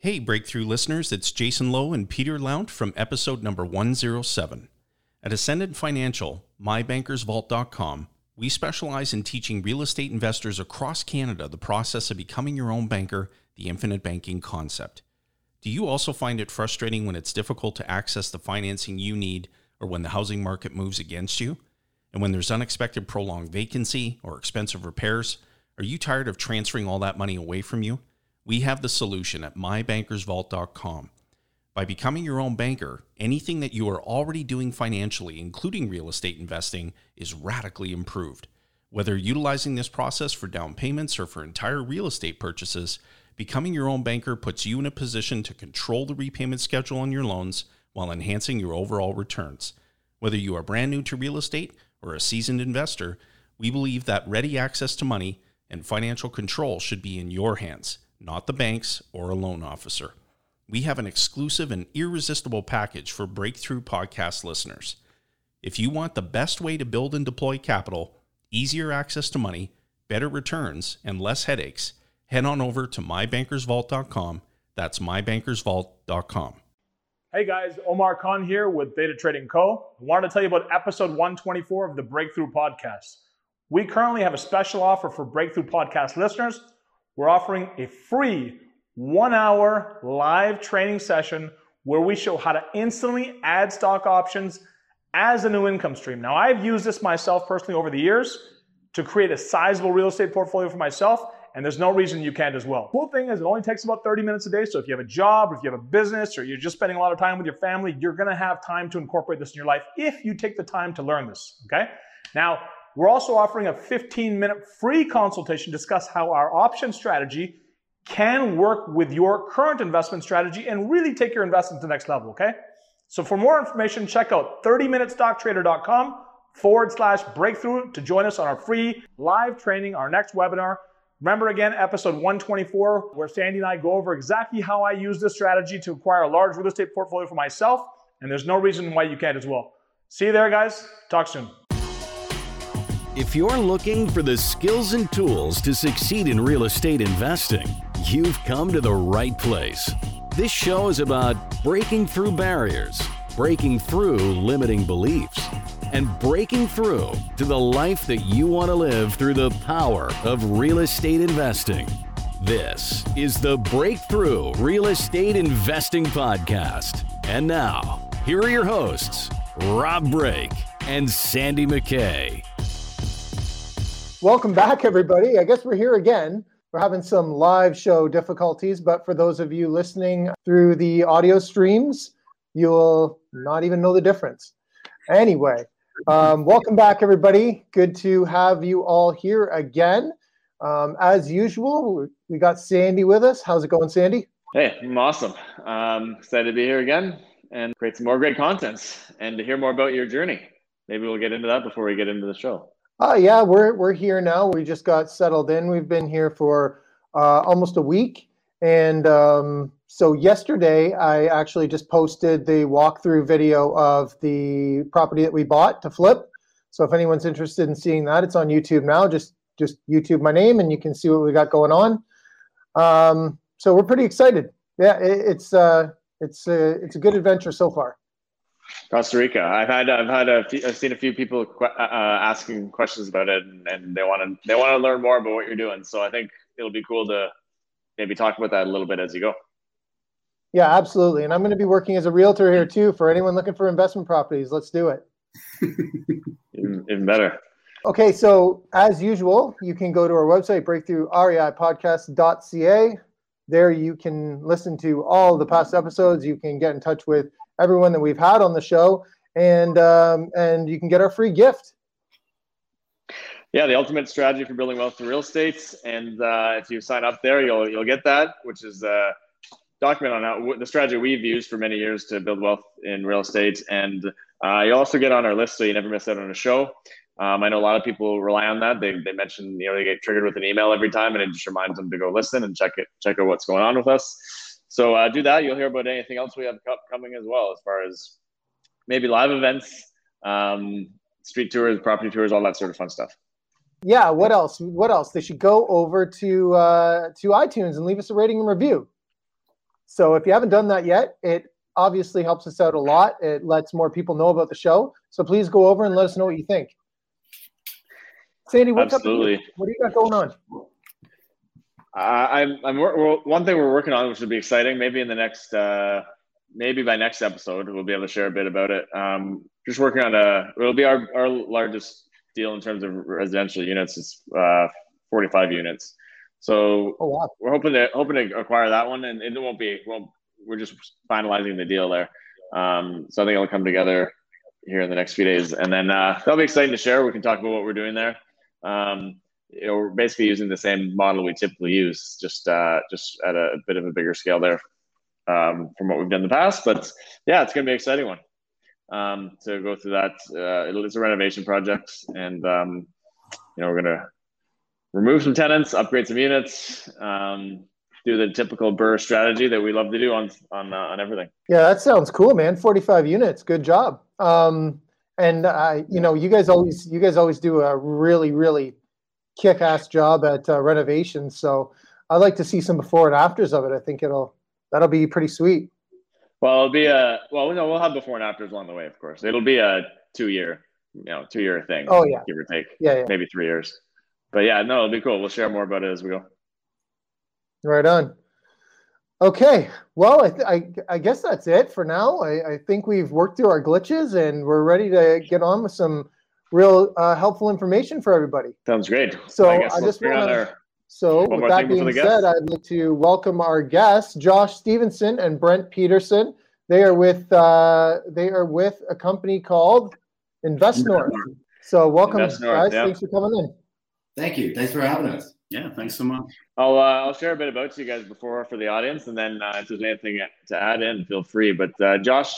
Hey, Breakthrough listeners, it's Jason Lowe and Peter Lount from episode number 107. At Ascendant Financial, mybankersvault.com, we specialize in teaching real estate investors across Canada the process of becoming your own banker, the infinite banking concept. Do you also find it frustrating when it's difficult to access the financing you need or when the housing market moves against you? And when there's unexpected prolonged vacancy or expensive repairs, are you tired of transferring all that money away from you? We have the solution at mybankersvault.com. By becoming your own banker, anything that you are already doing financially, including real estate investing, is radically improved. Whether utilizing this process for down payments or for entire real estate purchases, becoming your own banker puts you in a position to control the repayment schedule on your loans while enhancing your overall returns. Whether you are brand new to real estate or a seasoned investor, we believe that ready access to money and financial control should be in your hands not the banks or a loan officer. We have an exclusive and irresistible package for Breakthrough Podcast listeners. If you want the best way to build and deploy capital, easier access to money, better returns, and less headaches, head on over to mybankersvault.com. That's mybankersvault.com. Hey guys, Omar Khan here with Data Trading Co. I wanted to tell you about episode 124 of the Breakthrough Podcast. We currently have a special offer for Breakthrough Podcast listeners we're offering a free one hour live training session where we show how to instantly add stock options as a new income stream. Now, I've used this myself personally over the years to create a sizable real estate portfolio for myself, and there's no reason you can't as well. Cool thing is, it only takes about 30 minutes a day. So if you have a job, if you have a business, or you're just spending a lot of time with your family, you're gonna have time to incorporate this in your life if you take the time to learn this. Okay? Now, we're also offering a 15 minute free consultation to discuss how our option strategy can work with your current investment strategy and really take your investment to the next level, okay? So for more information, check out 30minutestocktrader.com forward slash breakthrough to join us on our free live training, our next webinar. Remember again, episode 124, where Sandy and I go over exactly how I use this strategy to acquire a large real estate portfolio for myself. And there's no reason why you can't as well. See you there, guys. Talk soon. If you're looking for the skills and tools to succeed in real estate investing, you've come to the right place. This show is about breaking through barriers, breaking through limiting beliefs, and breaking through to the life that you want to live through the power of real estate investing. This is the Breakthrough Real Estate Investing Podcast. And now, here are your hosts, Rob Break and Sandy McKay. Welcome back, everybody. I guess we're here again. We're having some live show difficulties, but for those of you listening through the audio streams, you'll not even know the difference. Anyway, um, welcome back, everybody. Good to have you all here again. Um, as usual, we got Sandy with us. How's it going, Sandy? Hey, I'm awesome. Um, excited to be here again and create some more great content and to hear more about your journey. Maybe we'll get into that before we get into the show. Oh yeah, we're we're here now. We just got settled in. We've been here for uh, almost a week, and um, so yesterday I actually just posted the walkthrough video of the property that we bought to flip. So if anyone's interested in seeing that, it's on YouTube now. Just just YouTube my name, and you can see what we got going on. Um, so we're pretty excited. Yeah, it, it's uh, it's a, it's a good adventure so far. Costa Rica. I've had I've had a few, I've seen a few people uh, uh, asking questions about it, and, and they want to they want to learn more about what you're doing. So I think it'll be cool to maybe talk about that a little bit as you go. Yeah, absolutely. And I'm going to be working as a realtor here too. For anyone looking for investment properties, let's do it. even, even better. Okay, so as usual, you can go to our website, breakthroughreipodcast.ca. There you can listen to all the past episodes. You can get in touch with everyone that we've had on the show, and um, and you can get our free gift. Yeah, the ultimate strategy for building wealth through real estate, and uh, if you sign up there, you'll you'll get that, which is a document on how the strategy we've used for many years to build wealth in real estate, and uh, you also get on our list so you never miss out on a show. Um, I know a lot of people rely on that. They, they mention, you know, they get triggered with an email every time and it just reminds them to go listen and check it, check out what's going on with us. So uh, do that. You'll hear about anything else we have coming as well, as far as maybe live events, um, street tours, property tours, all that sort of fun stuff. Yeah. What else? What else? They should go over to uh, to iTunes and leave us a rating and review. So if you haven't done that yet, it obviously helps us out a lot. It lets more people know about the show. So please go over and let us know what you think. Sandy, what's Absolutely. up? What do you got going on? Uh, I'm, I'm one thing we're working on, which would be exciting. Maybe in the next, uh, maybe by next episode, we'll be able to share a bit about it. Um, just working on a, it'll be our, our largest deal in terms of residential units. It's uh, 45 units. So oh, wow. we're hoping to hoping to acquire that one, and it won't be. Well, we're just finalizing the deal there. Um, so I think it'll come together here in the next few days, and then uh, that'll be exciting to share. We can talk about what we're doing there. Um, you know, we're basically using the same model we typically use, just uh, just at a, bit of a bigger scale there um, from what we've done in the past. But yeah, it's going to be an exciting one um, to go through that. Uh, it's a renovation project, and um, you know we're going to remove some tenants, upgrade some units, um, do the typical BRRRR strategy that we love to do on on uh, on everything. Yeah, that sounds cool, man. Forty five units, good job. Um, and I, you know, you guys always you guys always do a really really kick ass job at uh, renovations. So I'd like to see some before and afters of it. I think it'll that'll be pretty sweet. Well, it'll be a well, no, we'll have before and afters along the way, of course. It'll be a two year, you know, two year thing. Oh yeah, give or take. Yeah, yeah. maybe three years. But yeah, no, it'll be cool. We'll share more about it as we go. Right on. Okay, well, I, th- I, I, guess that's it for now. I, I, think we've worked through our glitches and we're ready to get on with some real uh, helpful information for everybody. Sounds great. So I, I just want to. So with that being said, I'd like to welcome our guests, Josh Stevenson and Brent Peterson. They are with uh, they are with a company called Invest North. So welcome, Invest guys. yeah. Thanks for coming in. Thank you. Thanks for having us. Yeah, thanks so much. I'll uh, I'll share a bit about you guys before for the audience, and then uh, if there's anything to add in, feel free. But uh, Josh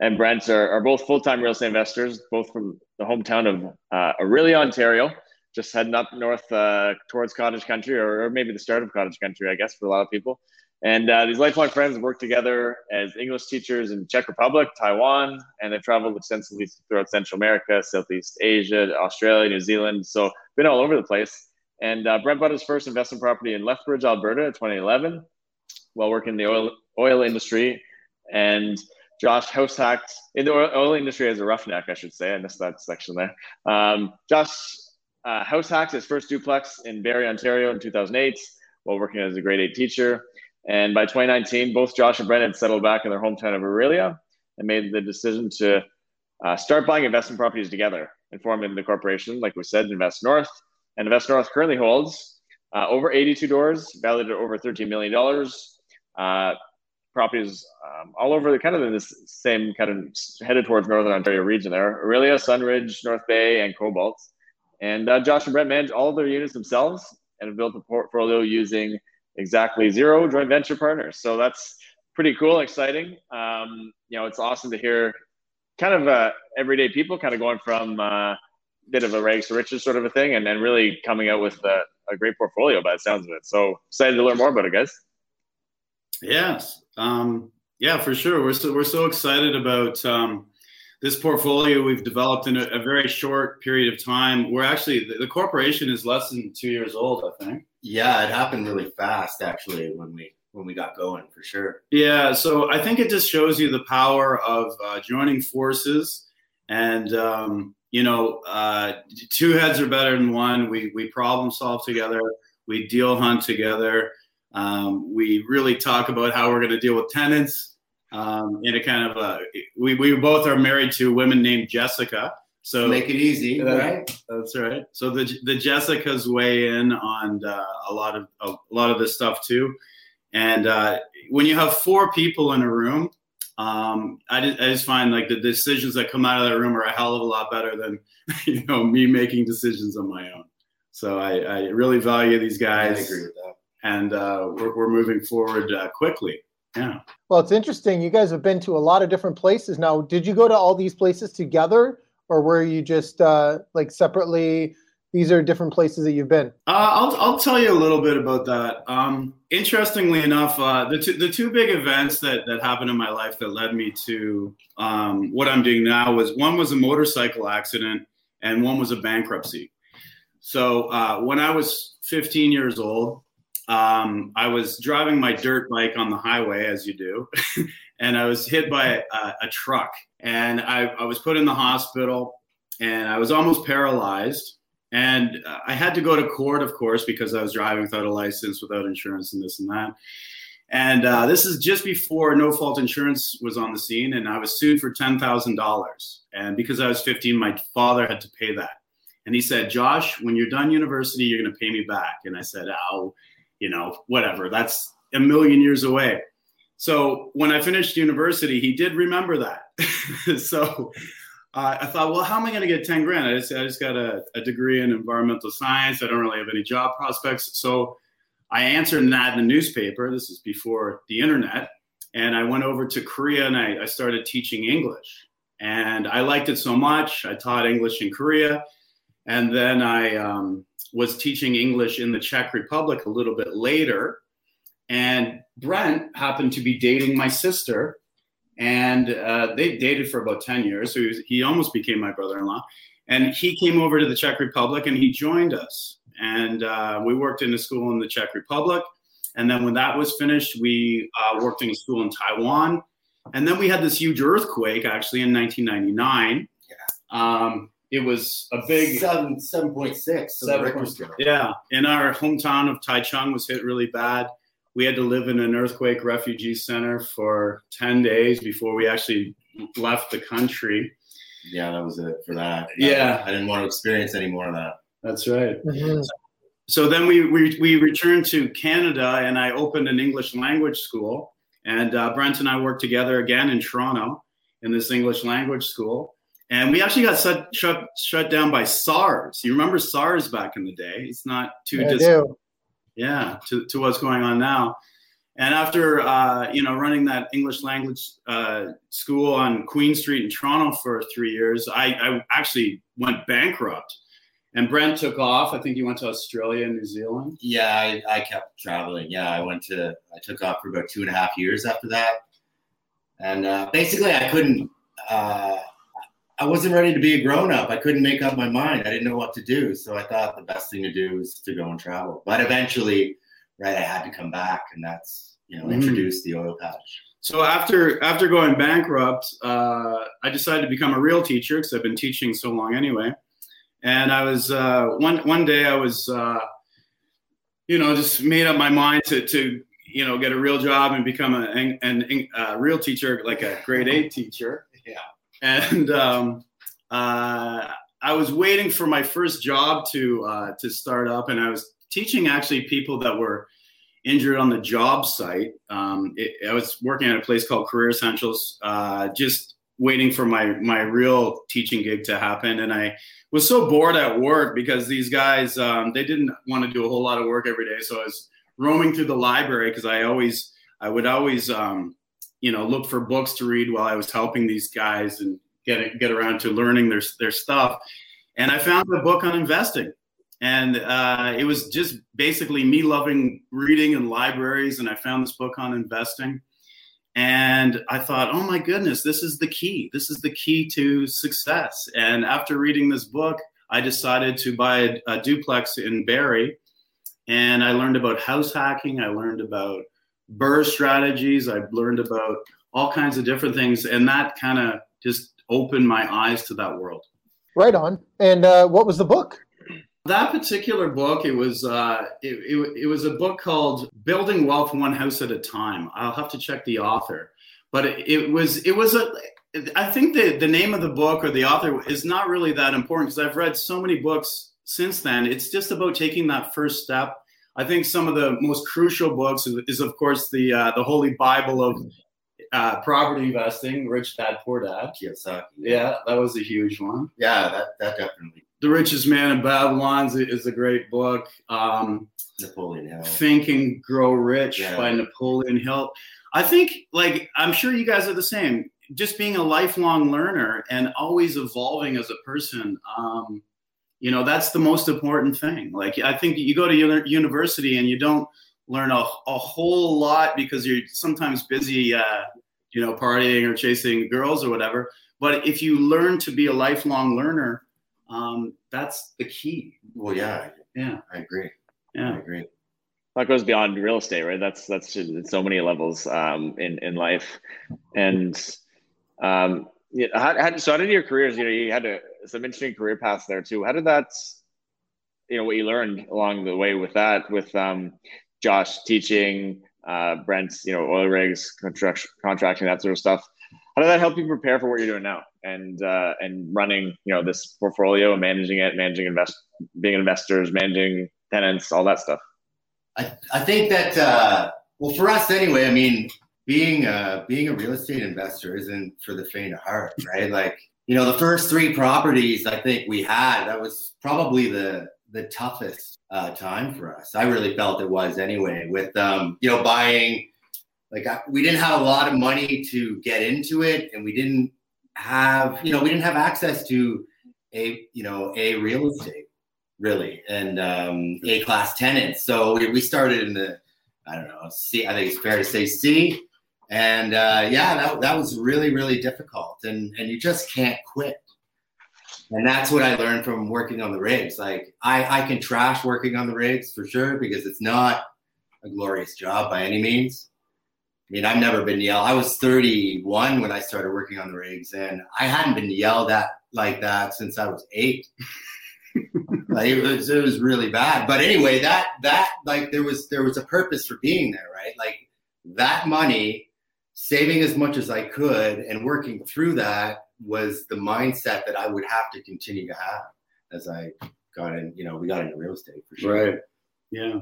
and Brent are, are both full time real estate investors, both from the hometown of uh, Ontario, just heading up north uh, towards cottage country, or, or, maybe the start of cottage country, I guess, for a lot of people. And uh, these lifelong friends work together as English teachers in Czech Republic, Taiwan, and they've traveled extensively throughout Central America, Southeast Asia, Australia, New Zealand. So been all over the place and uh, Brent bought his first investment property in Lethbridge, Alberta in 2011 while working in the oil, oil industry. And Josh house hacked in the oil, industry as a roughneck, I should say. I missed that section there. Um, Josh uh, hacked his first duplex in Barrie, Ontario in 2008 while working as a grade eight teacher. And by 2019, both Josh and Brent had settled back in their hometown of Orillia and made the decision to uh, start buying investment properties together and forming the corporation, like we said, Invest North and Invest North currently holds uh, over 82 doors, valued at over $13 million. Uh, properties um, all over the kind of in this same kind of headed towards Northern Ontario region there. Orillia, Sundridge, North Bay, and Cobalt. And uh, Josh and Brent manage all their units themselves and have built a portfolio using exactly zero joint venture partners. So that's pretty cool exciting. Um, you know, it's awesome to hear kind of uh, everyday people kind of going from uh, bit of a rags to riches sort of a thing, and then really coming out with a, a, great portfolio by the sounds of it. So excited to learn more about it, guys. Yes, um, yeah, for sure. We're so we're so excited about um, this portfolio we've developed in a, a, very short period of time. We're actually the, the corporation is less than two years old, I think. Yeah, it happened really fast actually when we when we got going for sure. Yeah, so I think it just shows you the power of uh, joining forces and um, you know, uh, two heads are better than one. We we problem solve together. We deal hunt together. Um, we really talk about how we're going to deal with tenants um, in a kind of a. We we both are married to women named Jessica. So make it easy, uh, right? That's right. So the the Jessicas weigh in on uh, a lot of a lot of this stuff too, and uh, when you have four people in a room, um, I, just, I just find like the decisions that come out of that room are a hell of a lot better than you know me making decisions on my own. So I, I really value these guys. I agree with that. And uh, we're, we're moving forward uh, quickly. Yeah. Well, it's interesting. You guys have been to a lot of different places now. Did you go to all these places together, or were you just uh, like separately these are different places that you've been. Uh, I'll, I'll tell you a little bit about that. Um, interestingly enough, uh, the, two, the two big events that, that happened in my life that led me to um, what I'm doing now was one was a motorcycle accident and one was a bankruptcy. So uh, when I was 15 years old, um, I was driving my dirt bike on the highway, as you do, and I was hit by a, a truck. And I, I, was put in the hospital, and I was almost paralyzed. And I had to go to court, of course, because I was driving without a license, without insurance, and this and that. And uh, this is just before no fault insurance was on the scene, and I was sued for ten thousand dollars. And because I was 15, my father had to pay that. And he said, "Josh, when you're done university, you're going to pay me back." And I said, "Oh, you know, whatever. That's a million years away." So when I finished university, he did remember that. so uh, I thought, well, how am I going to get 10 grand? I just, I just got a, a, degree in environmental science. I don't really have any job prospects. So I answered an ad in the newspaper. This is before the internet. And I went over to Korea and I, I started teaching English. And I liked it so much. I taught English in Korea. And then I um, was teaching English in the Czech Republic a little bit later. And Brent happened to be dating my sister. And uh, they dated for about 10 years. So he, was, he almost became my brother in law. And he came over to the Czech Republic and he joined us and uh, we worked in a school in the Czech Republic. And then when that was finished, we uh, worked in a school in Taiwan. And then we had this huge earthquake actually in 1999. Yeah. Um, it was a big seven seven point six. Seven Yeah, in our hometown of Taichung was hit really bad. We had to live in an earthquake refugee center for ten days before we actually left the country. Yeah, that was it for that. Yeah, I didn't want to experience any more of that. That's right. Mm-hmm. So then we, we, we returned to Canada and I opened an English language school. And uh, Brent and I worked together again in Toronto in this English language school. And we actually got shut, shut, shut down by SARS. You remember SARS back in the day? It's not too yeah, distant. Yeah, to, to what's going on now. And after uh, you know running that English language uh, school on Queen Street in Toronto for three years, I, I actually went bankrupt and Brent took off. I think you went to Australia and New Zealand. Yeah, I, I kept traveling. Yeah, I went to, I took off for about two and a half years after that. And uh, basically, I couldn't, uh, I wasn't ready to be a grown up. I couldn't make up my mind. I didn't know what to do. So I thought the best thing to do was to go and travel. But eventually, right, I had to come back, and that's, you know, mm. introduce the oil patch. So after after going bankrupt, uh, I decided to become a real teacher because I've been teaching so long anyway. And I was uh, one one day I was uh, you know just made up my mind to to you know get a real job and become a, an, an, a real teacher like a grade eight teacher. Yeah. And um, uh, I was waiting for my first job to uh, to start up, and I was teaching actually people that were injured on the job site. Um, it, I was working at a place called Career Essentials, uh, just waiting for my my real teaching gig to happen, and I was so bored at work because these guys um, they didn't want to do a whole lot of work every day. So I was roaming through the library because I always I would always um, you know look for books to read while I was helping these guys and get get around to learning their their stuff. And I found a book on investing, and uh, it was just basically me loving reading in libraries. And I found this book on investing and I thought, oh my goodness, this is the key. This is the key to success. And after reading this book, I decided to buy a, a duplex in Barrie. And I learned about house hacking. I learned about BRRRR strategies. I've learned about all kinds of different things. And that kind of just opened my eyes to that world. Right on. And uh, what was the book? That particular book, it was uh, it, it, it, was a book called "Building Wealth One House at a Time." I'll have to check the author, but it, it was it was a. I think the the name of the book or the author is not really that important because I've read so many books since then. It's just about taking that first step. I think some of the most crucial books is, is of course the uh, the Holy Bible of uh, property investing, Rich Dad Poor Dad. Yes, uh, yeah, that was a huge one. Yeah, that that definitely the Richest Man in Babylon is a great book. Um, Napoleon Hill. Think and Grow Rich yeah. by Napoleon Hill. I think, like, I'm sure you guys are the same. Just being a lifelong learner and always evolving as a person, um, you know, that's the most important thing. Like, I think you go to university and you don't learn a, a whole lot because you're sometimes busy, uh, you know, partying or chasing girls or whatever. But if you learn to be a lifelong learner, um, that's the key. Well, yeah, yeah, I agree. Yeah, I agree. that goes beyond real estate, right? That's that's just, so many levels um, in in life, and um, yeah, how, how, so how did your careers? You know, you had a, some interesting career paths there too. How did that? You know, what you learned along the way with that, with um, Josh teaching, uh, Brent's, you know, oil rigs, contract, contracting, that sort of stuff. How did that help you prepare for what you're doing now and uh, and running, you know, this portfolio, and managing it, managing invest, being investors, managing tenants, all that stuff? I, I think that uh, well for us anyway. I mean, being a being a real estate investor isn't for the faint of heart, right? like you know, the first three properties I think we had that was probably the the toughest uh, time for us. I really felt it was anyway. With um, you know, buying like we didn't have a lot of money to get into it, and we didn't have you know we didn't have access to a you know a real estate really, and um, A class tenants. So we, we started in the, I don't know, C. I think it's fair to say C. And uh, yeah, that, that was really, really difficult. And, and you just can't quit. And that's what I learned from working on the rigs. Like I, I can trash working on the rigs for sure because it's not a glorious job by any means. I mean, I've never been yelled. I was 31 when I started working on the rigs, and I hadn't been yelled at like that since I was eight. like it was it was really bad. But anyway, that that like there was there was a purpose for being there, right? Like that money, saving as much as I could and working through that was the mindset that I would have to continue to have as I got in, you know, we got into real estate for sure. Right. Yeah.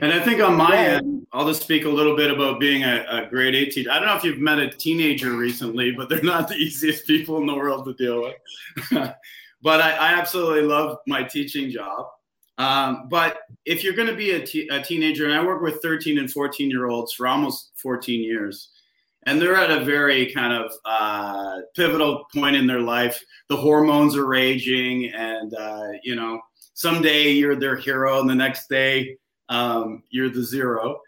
And I think on my end, I'll just speak a little bit about being a, a grade eight teacher. I don't know if you've met a teenager recently, but they're not the easiest people in the world to deal with. but I, I absolutely love my teaching job. Um, but if you're going to be a, a teenager, and I work with 13 and 14 year olds for almost 14 years, and they're at a very kind of uh, pivotal point in their life. The hormones are raging, and uh, you know, someday you're their hero, and the next day um, you're the zero.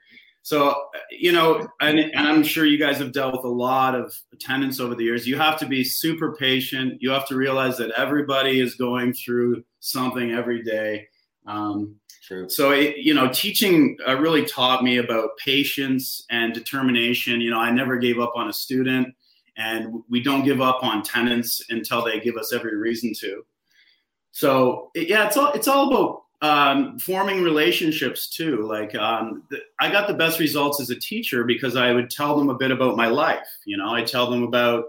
So, you know, and, and, I'm sure you guys have dealt with a lot of tenants over the years. You have to be super patient. You have to realize that everybody is going through something every day. Um, True. So, it, you know, teaching uh, really taught me about patience and determination. You know, I never gave up on a student, and we don't give up on tenants until they give us every reason to. So, it, yeah, it's all it's all about um, forming relationships too. Like um, the, I got the best results as a teacher because I would tell them a bit about my life. You know, I tell them about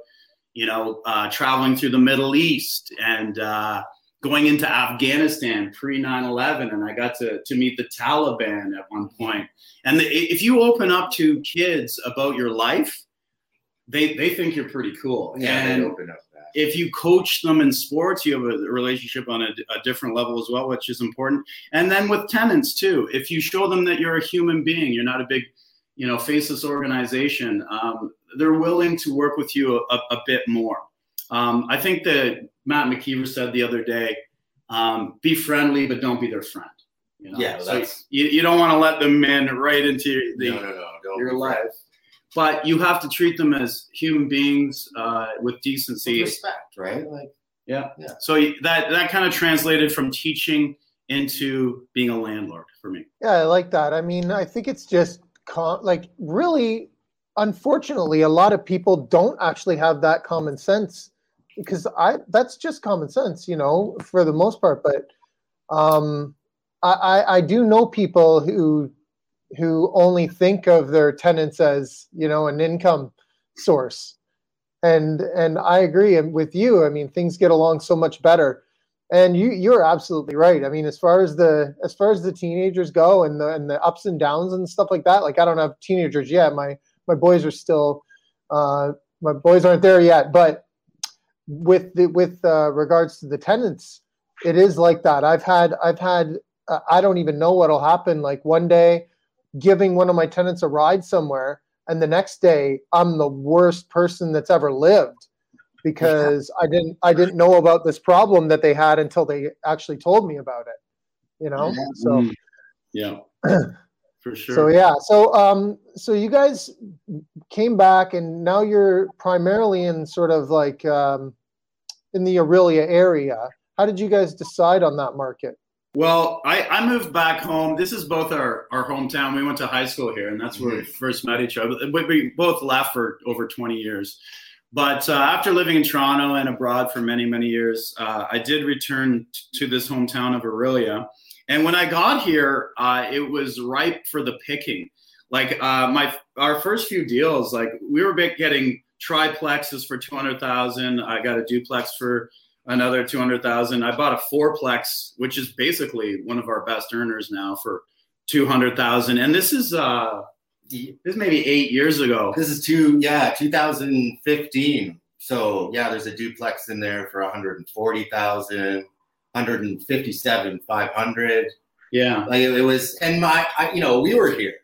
you know uh, traveling through the Middle East and uh, going into Afghanistan pre 9/11, and I got to to meet the Taliban at one point. And the, if you open up to kids about your life, they they think you're pretty cool. Yeah, and, they open up if you coach them in sports, you have a relationship on a, a, different level as well, which is important. And then with tenants too, if you show them that you're a human being, you're not a big, you know, faceless organization, um, they're willing to work with you a, a bit more. Um, I think that Matt McKeever said the other day, um, be friendly, but don't be their friend. You know? Yeah, so you, you, don't want to let them in right into the, no, no, no, your life but you have to treat them as human beings uh, with decency, with respect, right? Like, yeah. yeah. So that that kind of translated from teaching into being a landlord for me. Yeah, I like that. I mean, I think it's just com- like really, unfortunately, a lot of people don't actually have that common sense because I that's just common sense, you know, for the most part. But um, I, I, I do know people who who only think of their tenants as you know an income source. And and i agree with you i mean things get along so much better. And you you're absolutely right. I mean as far as the as far as the teenagers go and the and the ups and downs and stuff like that like i don't have teenagers yet. My my boys are still uh my boys aren't there yet but with the with uh, regards to the tenants it is like that. I've had i've had uh, i don't even know what'll happen. Like one day giving one of my tenants a ride somewhere and the next day i'm the worst person that's ever lived because i didn't i didn't know about this problem that they had until they actually told me about it you know? So mm. yeah. For sure. So yeah. So um so you guys came back and now you're primarily in sort of like um in the Orillia area how did you guys decide on that market Well, I, I moved back home. This is both our, our hometown. We went to high school here, and that's where we first met each other. We, we both left for over 20 years. But uh, after living in Toronto and abroad for many, many years, uh, I did return t- to this hometown of Orillia. And when I got here, uh, it was ripe for the picking. Like uh, my our first few deals, like we were getting triplexes for 200,000. I got a duplex for another 200,000. I bought a fourplex, which is basically one of our best earners now for 200,000. And this is, uh, this is maybe eight years ago. This is two, yeah, 2015. So yeah, there's a duplex in there for 140,000, 157, 500. Yeah. Like it, it was, and my, I, you know, we were here,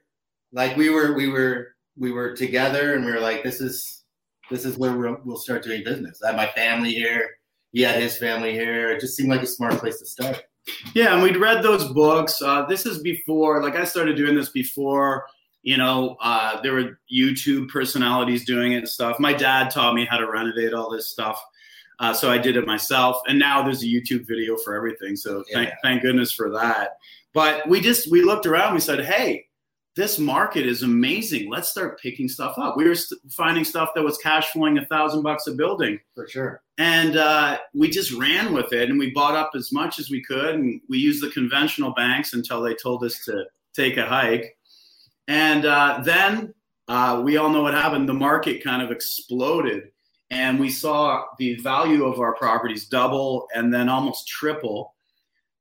like we were, we were, we were together and we were like, this is, this is where we'll, we'll start doing business. I have my family here he had his family here. It just seemed like a smart place to start. Yeah, and we'd read those books. Uh, this is before, like I started doing this before, you know, uh, there were YouTube personalities doing it and stuff. My dad taught me how to renovate all this stuff. Uh, so I did it myself. And now there's a YouTube video for everything. So thank, thank goodness for that. But we just, we looked around, we said, hey, this market is amazing. Let's start picking stuff up. We were st- finding stuff that was cash flowing a thousand bucks a building. For sure. And uh, we just ran with it and we bought up as much as we could. And we used the conventional banks until they told us to take a hike. And uh, then uh, we all know what happened. The market kind of exploded. And we saw the value of our properties double and then almost triple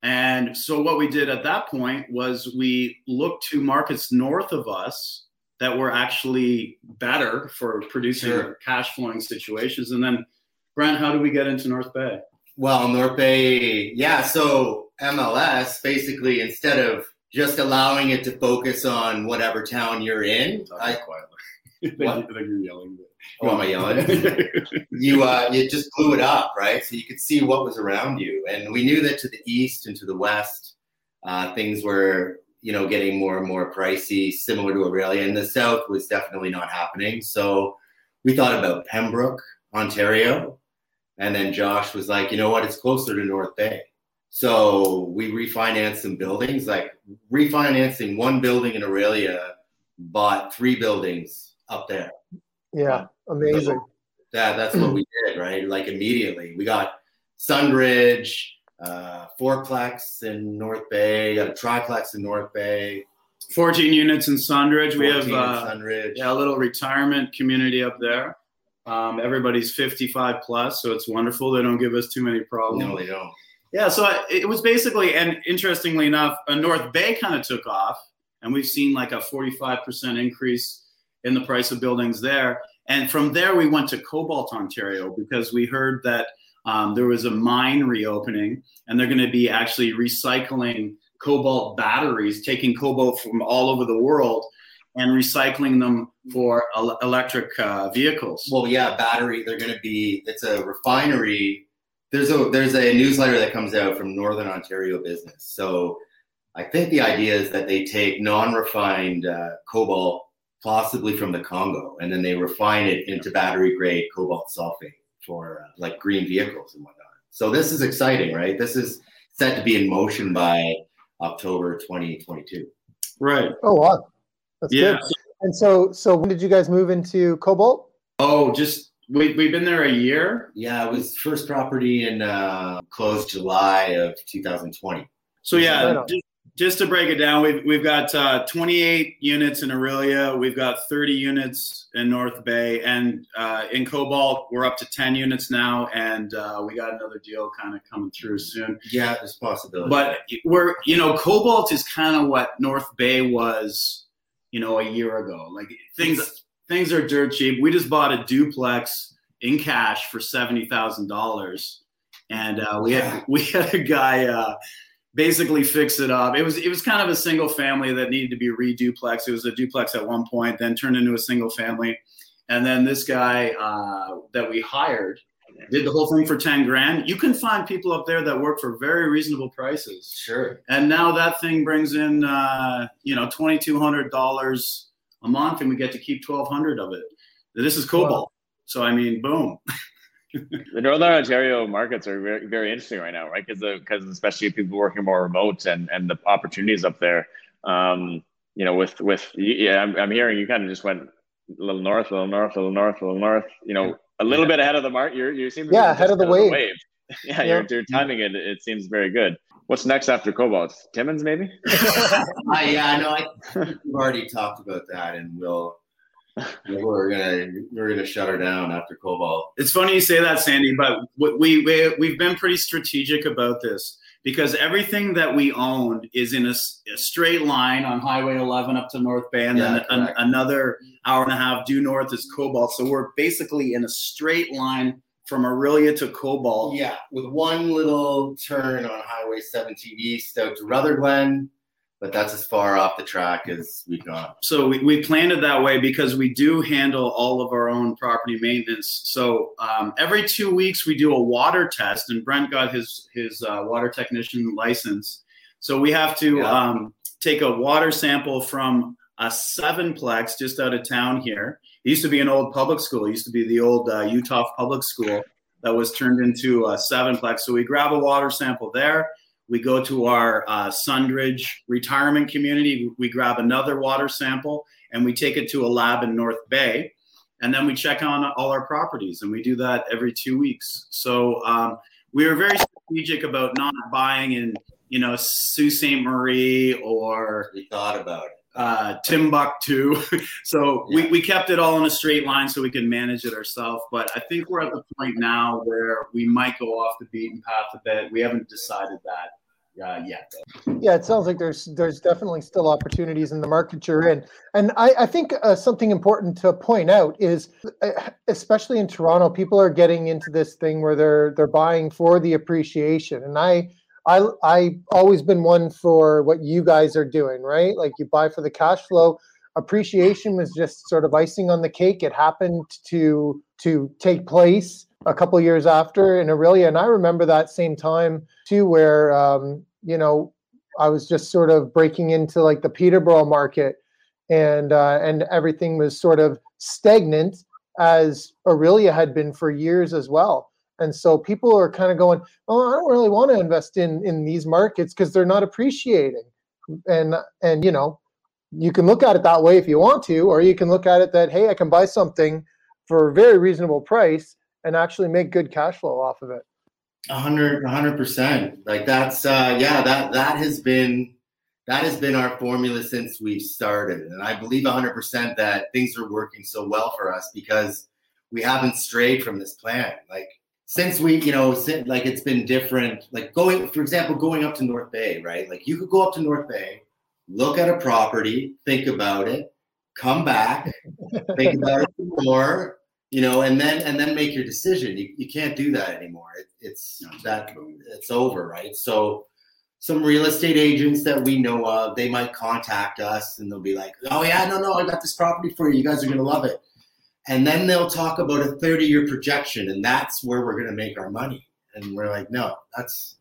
and so what we did at that point was we looked to markets north of us that were actually better for producing sure. cash flowing situations. And then, Brent, how do we get into North Bay? Well, North Bay, yeah. So MLS basically, instead of just allowing it to focus on whatever town you're in, I, quietly. Yelling. Oh, am I yelling? you uh, you just blew it up, right? So you could see what was around you, and we knew that to the east and to the west, uh, things were you know getting more and more pricey, similar to Orillia. And the south was definitely not happening. So we thought about Pembroke, Ontario, and then Josh was like, you know what? It's closer to North Bay. So we refinanced some buildings, like refinancing one building in Orillia, bought three buildings up there. Yeah, amazing. Yeah, that's what we did, right? Like immediately. We got Sundridge, uh, fourplex in North Bay, got a triplex in North Bay. 14 units in Sundridge. We have uh, Sundridge. Yeah, a little retirement community up there. Um, everybody's 55 plus, so it's wonderful. They don't give us too many problems. No, they don't. Yeah, so it was basically, and interestingly enough, a North Bay kind of took off, and we've seen like a 45% increase in the price of buildings there. And from there, we went to Cobalt, Ontario, because we heard that um, there was a mine reopening and they're going to be actually recycling cobalt batteries, taking cobalt from all over the world and recycling them for el- electric uh, vehicles. Well, yeah, battery. They're going to be. It's a refinery. There's a there's a newsletter that comes out from Northern Ontario Business. So I think the idea is that they take non-refined uh, cobalt possibly from the Congo, and then they refine it into battery grade cobalt sulfate for uh, like green vehicles and whatnot. So this is exciting, right? This is set to be in motion by October 2022. Right. Oh wow, that's yeah. good. And so, so when did you guys move into Cobalt? Oh, just we we've been there a year. Yeah, it was first property in uh, closed July of 2020. So yeah, just, just to break it down, we've we've got uh, 28 units in Orillia, we've got 30 units in North Bay, and uh, in Cobalt we're up to 10 units now, and uh, we got another deal kind of coming through soon. Yeah, there's possibility. But we're you know Cobalt is kind of what North Bay was, you know, a year ago. Like things it's, things are dirt cheap. We just bought a duplex in cash for seventy thousand dollars, and uh, we had we had a guy uh, basically fix it up. It was it was kind of a single family that needed to be reduplex. It was a duplex at one point, then turned into a single family, and then this guy uh, that we hired did the whole thing for 10 grand. You can find people up there that work for very reasonable prices. Sure. And now that thing brings in uh, you know $2200 a month and we get to keep 1200 of it. This is cobalt wow. so i mean boom the Northern Ontario markets are very, very interesting right now, right? Because because especially people working more remote and and the opportunities up there. Um, you know, with with yeah, I'm, I'm hearing you kind of just went a little north, a little north, a little north, a little north. You know, a little yeah. bit ahead of the mark. You're you seem to be yeah ahead of the wave. wave. yeah, yeah. You're, you're timing it. It seems very good. What's next after Cobalt? Timmins, maybe? uh, yeah, no, I, we've already talked about that, and we'll we're gonna we're gonna shut her down after Cobalt. It's funny you say that, Sandy, but we we we've been pretty strategic about this because everything that we own is in a, a straight line on Highway 11 up to North Bay, and yeah, then an, another hour and a half due north is Cobalt. So we're basically in a straight line from Orillia to Cobalt. Yeah, with one little turn on Highway 17 east out to Rutherglen, but that's as far off the track as we've gone. So we, we planned it that way because we do handle all of our own property maintenance. So um, every two weeks we do a water test, and Brent got his his uh, water technician license. So we have to yeah. um, take a water sample from a sevenplex just out of town here. It used to be an old public school. It used to be the old uh, Uhthoff Public School that was turned into a sevenplex. So we grab a water sample there we go to our uh, Sundridge retirement community. We grab another water sample and we take it to a lab in North Bay. And then we check on all our properties and we do that every two weeks. So um, we are very strategic about not buying in, you know, Sault Ste. Marie or. We thought about it uh, Timbuktu. so yeah. we, we kept it all in a straight line so we could manage it ourselves. But I think we're at the point now where we might go off the beaten path a bit. We haven't decided that uh, yet. Yeah, it sounds like there's there's definitely still opportunities in the market you're in, and I, I think uh, something important to point out is, uh, especially in Toronto, people are getting into this thing where they're they're buying for the appreciation, and I. I I always been one for what you guys are doing, right? Like you buy for the cash flow. Appreciation was just sort of icing on the cake. It happened to to take place a couple years after in Orillia, And I remember that same time too, where um, you know I was just sort of breaking into like the Peterborough market, and uh, and everything was sort of stagnant as Orillia had been for years as well. And so people are kind of going, "Oh, I don't really want to invest in in these markets because they're not appreciating." And and you know, you can look at it that way if you want to, or you can look at it that hey, I can buy something for a very reasonable price and actually make good cash flow off of it. A hundred, hundred percent. Like that's uh yeah, that that has been that has been our formula since we've started. And I believe a hundred percent that things are working so well for us because we haven't strayed from this plan. Like since we, you know, since, like it's been different. Like going, for example, going up to North Bay, right? Like you could go up to North Bay, look at a property, think about it, come back, think about it more, you know, and then and then make your decision. You, you can't do that anymore. It, it's that it's over, right? So some real estate agents that we know of, they might contact us and they'll be like, "Oh yeah, no, no, I got this property for you. You guys are gonna love it." And then they'll talk about a 30-year projection, and that's where we're gonna make our money. And we're like, no, that's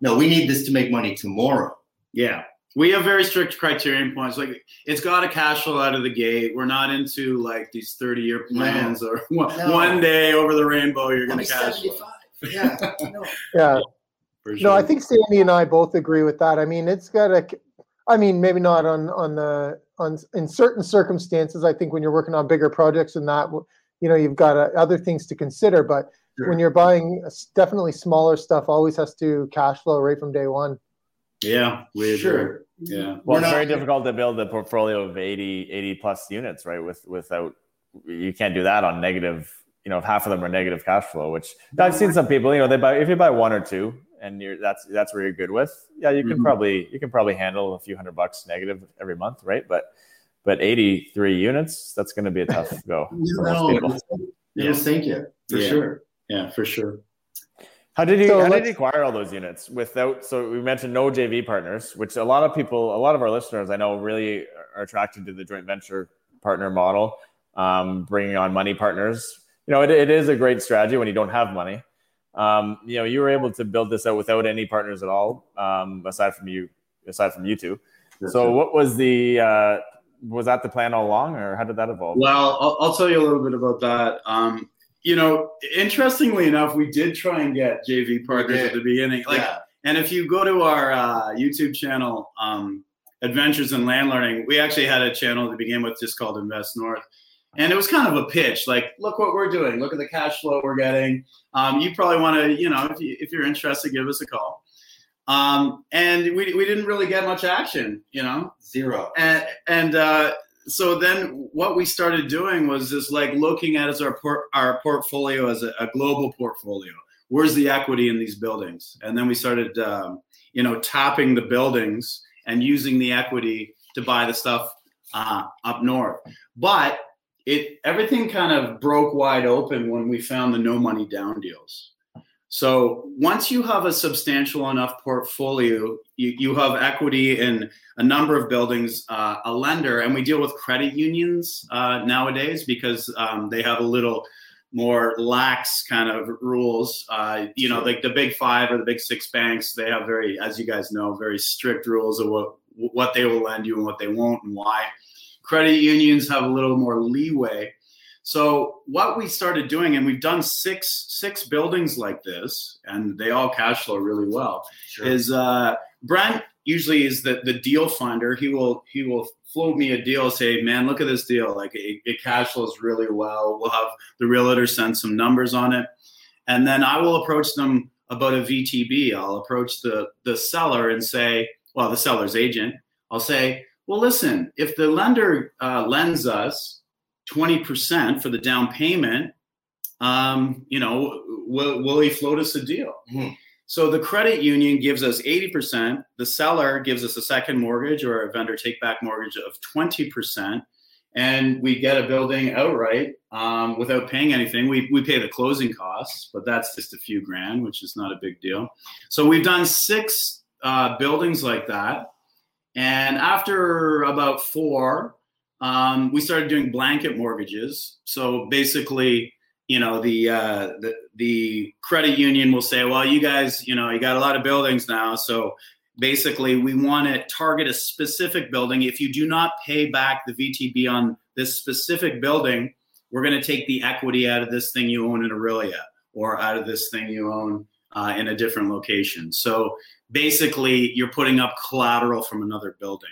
no, we need this to make money tomorrow. Yeah we have very strict criterion points. Like it's got a cash flow out of the gate. We're not into like these 30 year plans no. or one, no. one, day over the rainbow you're going to cash flow. Yeah. no. Yeah. Sure. No, I think Sandy and I both agree with that. I mean, it's got a, I mean, maybe not on on the on in certain circumstances. I think when you're working on bigger projects and that, you know, you've got uh, other things to consider. But sure. when you're buying definitely smaller stuff, always has to cash flow right from day one. Yeah, we sure. Yeah. Well, it's very difficult to build a portfolio of 80, 80 plus units, right? With without you can't do that on negative. You know, if half of them are negative cash flow, which I've seen some people. You know, they buy if you buy one or two, and you're that's that's where you're good with. Yeah, you can mm-hmm. probably you can probably handle a few hundred bucks negative every month, right? But but 83 units, that's going to be a tough go for most people. It'll sink you for yeah. sure. Yeah, for sure. How did you so how did you acquire all those units without? So we mentioned no JV partners, which a lot of people, a lot of our listeners, I know, really are attracted to the joint venture partner model, um, bringing on money partners. You know, it, it is a great strategy when you don't have money. Um, you know, you were able to build this out without any partners at all, um, aside from you, aside from you two. So, what was the uh, was that the plan all along, or how did that evolve? Well, I'll, I'll tell you a little bit about that. Um, you know, interestingly enough, we did try and get JV partners at the beginning. Like, yeah. and if you go to our uh, YouTube channel, um, Adventures in Landlording, we actually had a channel to begin with just called Invest North. And it was kind of a pitch, like, look what we're doing. Look at the cash flow we're getting. Um, you probably want to, you know, if, you, if you're interested, give us a call. Um, and we, we didn't really get much action, you know, zero. And, and uh, so then what we started doing was just like looking at as our por- our portfolio as a, a, global portfolio. Where's the equity in these buildings? And then we started, um, you know, tapping the buildings and using the equity to buy the stuff uh, up north. But it everything kind of broke wide open when we found the no money down deals. So once you have a substantial enough portfolio, you, you have equity in a number of buildings, uh, a lender, and we deal with credit unions uh, nowadays because um, they have a little more lax kind of rules. Uh, you know, like the big five or the big six banks, they have very, as you guys know, very strict rules of what what they will lend you and what they won't and why. Credit unions have a little more leeway so what we started doing, and we've done six six buildings like this, and they all cash flow really well. Sure. Is uh, Brent usually is the the deal finder. He will he will float me a deal, say, man, look at this deal. Like it, it cash flows really well. We'll have the realtor send some numbers on it, and then I will approach them about a VTB. I'll approach the the seller and say, well, the seller's agent. I'll say, well, listen, if the lender uh, lends us 20% for the down payment, um, you know, will, will he float us a deal? Mm-hmm. So the credit union gives us 80%, the seller gives us a second mortgage or a vendor take back mortgage of 20%, and we get a building outright um, without paying anything. We, we pay the closing costs, but that's just a few grand, which is not a big deal. So we've done six uh, buildings like that. And after about four, um, we started doing blanket mortgages. So basically, you know, the, uh, the the credit union will say, well, you guys, you know, you got a lot of buildings now, so basically we want to target a specific building. If you do not pay back the VTB on this specific building, we're going to take the equity out of this thing you own in Orillia or out of this thing you own uh, in a different location. So basically, you're putting up collateral from another building.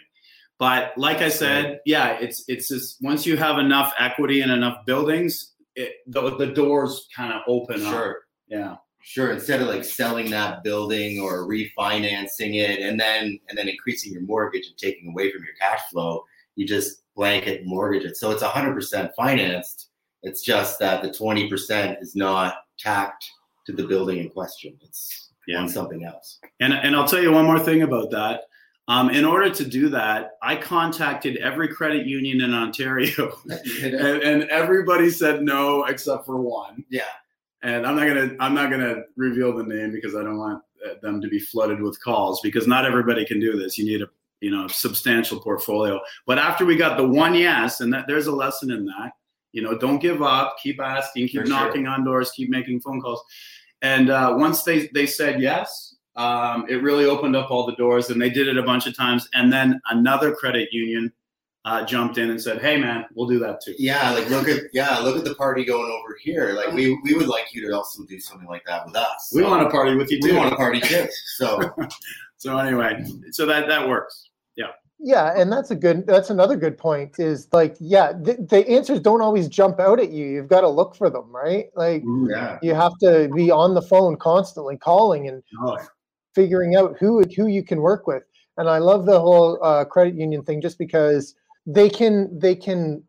But like I said, yeah, it's it's just once you have enough equity and enough buildings, it, the, the doors kind of open sure. up. Yeah. Sure. Instead of like selling that building or refinancing it and then and then increasing your mortgage and taking away from your cash flow, you just blanket mortgage it. So it's hundred percent financed. It's just that the 20% is not tacked to the building in question. It's yeah. on something else. And and I'll tell you one more thing about that. Um, in order to do that, I contacted every credit union in Ontario, and, and, everybody said no except for one. Yeah. And I'm not gonna I'm not gonna reveal the name because I don't want uh, them to be flooded with calls because not everybody can do this. You need a you know substantial portfolio. But after we got the one yes, and that there's a lesson in that. You know, don't give up. Keep asking. Keep for knocking sure. on doors. Keep making phone calls. And uh, once they they said yes, um, it really opened up all the doors, and they did it a bunch of times. And then another credit union uh, jumped in and said, "Hey, man, we'll do that too." Yeah, like look at yeah, look at the party going over here. Like we we would like you to also do something like that with us. We want to party with you too. We want to party too. So so anyway, so that that works. Yeah. And that's a good. That's another good point. Is like, yeah, the, the answers don't always jump out at you. You've got to look for them, right? Like, yeah. you have to be on the phone constantly, calling and oh figuring out who who you can work with. And I love the whole uh, credit union thing just because they can they can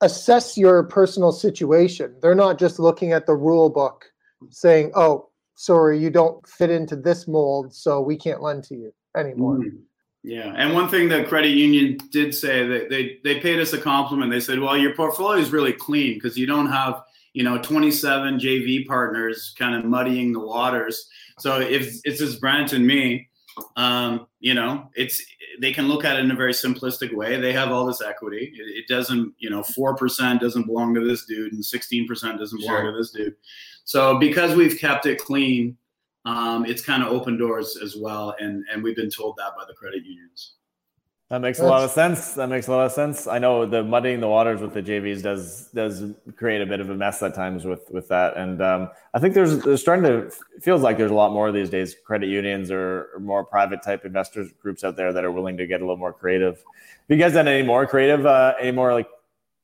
assess your personal situation. They're not just looking at the rule book saying, "Oh, sorry, you don't fit into this mold, so we can't lend to you anymore." Mm-hmm. Yeah, and one thing the credit union did say that they they paid us a compliment. They said, "Well, your portfolio is really clean because you don't have you know 27 JV partners kind of muddying the waters." So if it's just Brent and me, um, you know, it's they can look at it in a very simplistic way. They have all this equity. It, it doesn't, you know, four percent doesn't belong to this dude, and sixteen percent doesn't belong sure. to this dude. So because we've kept it clean, um, it's kind of open doors as well, and and we've been told that by the credit unions. That makes a lot of sense. That makes a lot of sense. I know the muddying the waters with the JVs does does create a bit of a mess at times with with that, and um, I think there's there's starting to feels like there's a lot more these days credit unions or, or, more private type investors groups out there that are willing to get a little more creative. Have you guys done any more creative, uh, any more like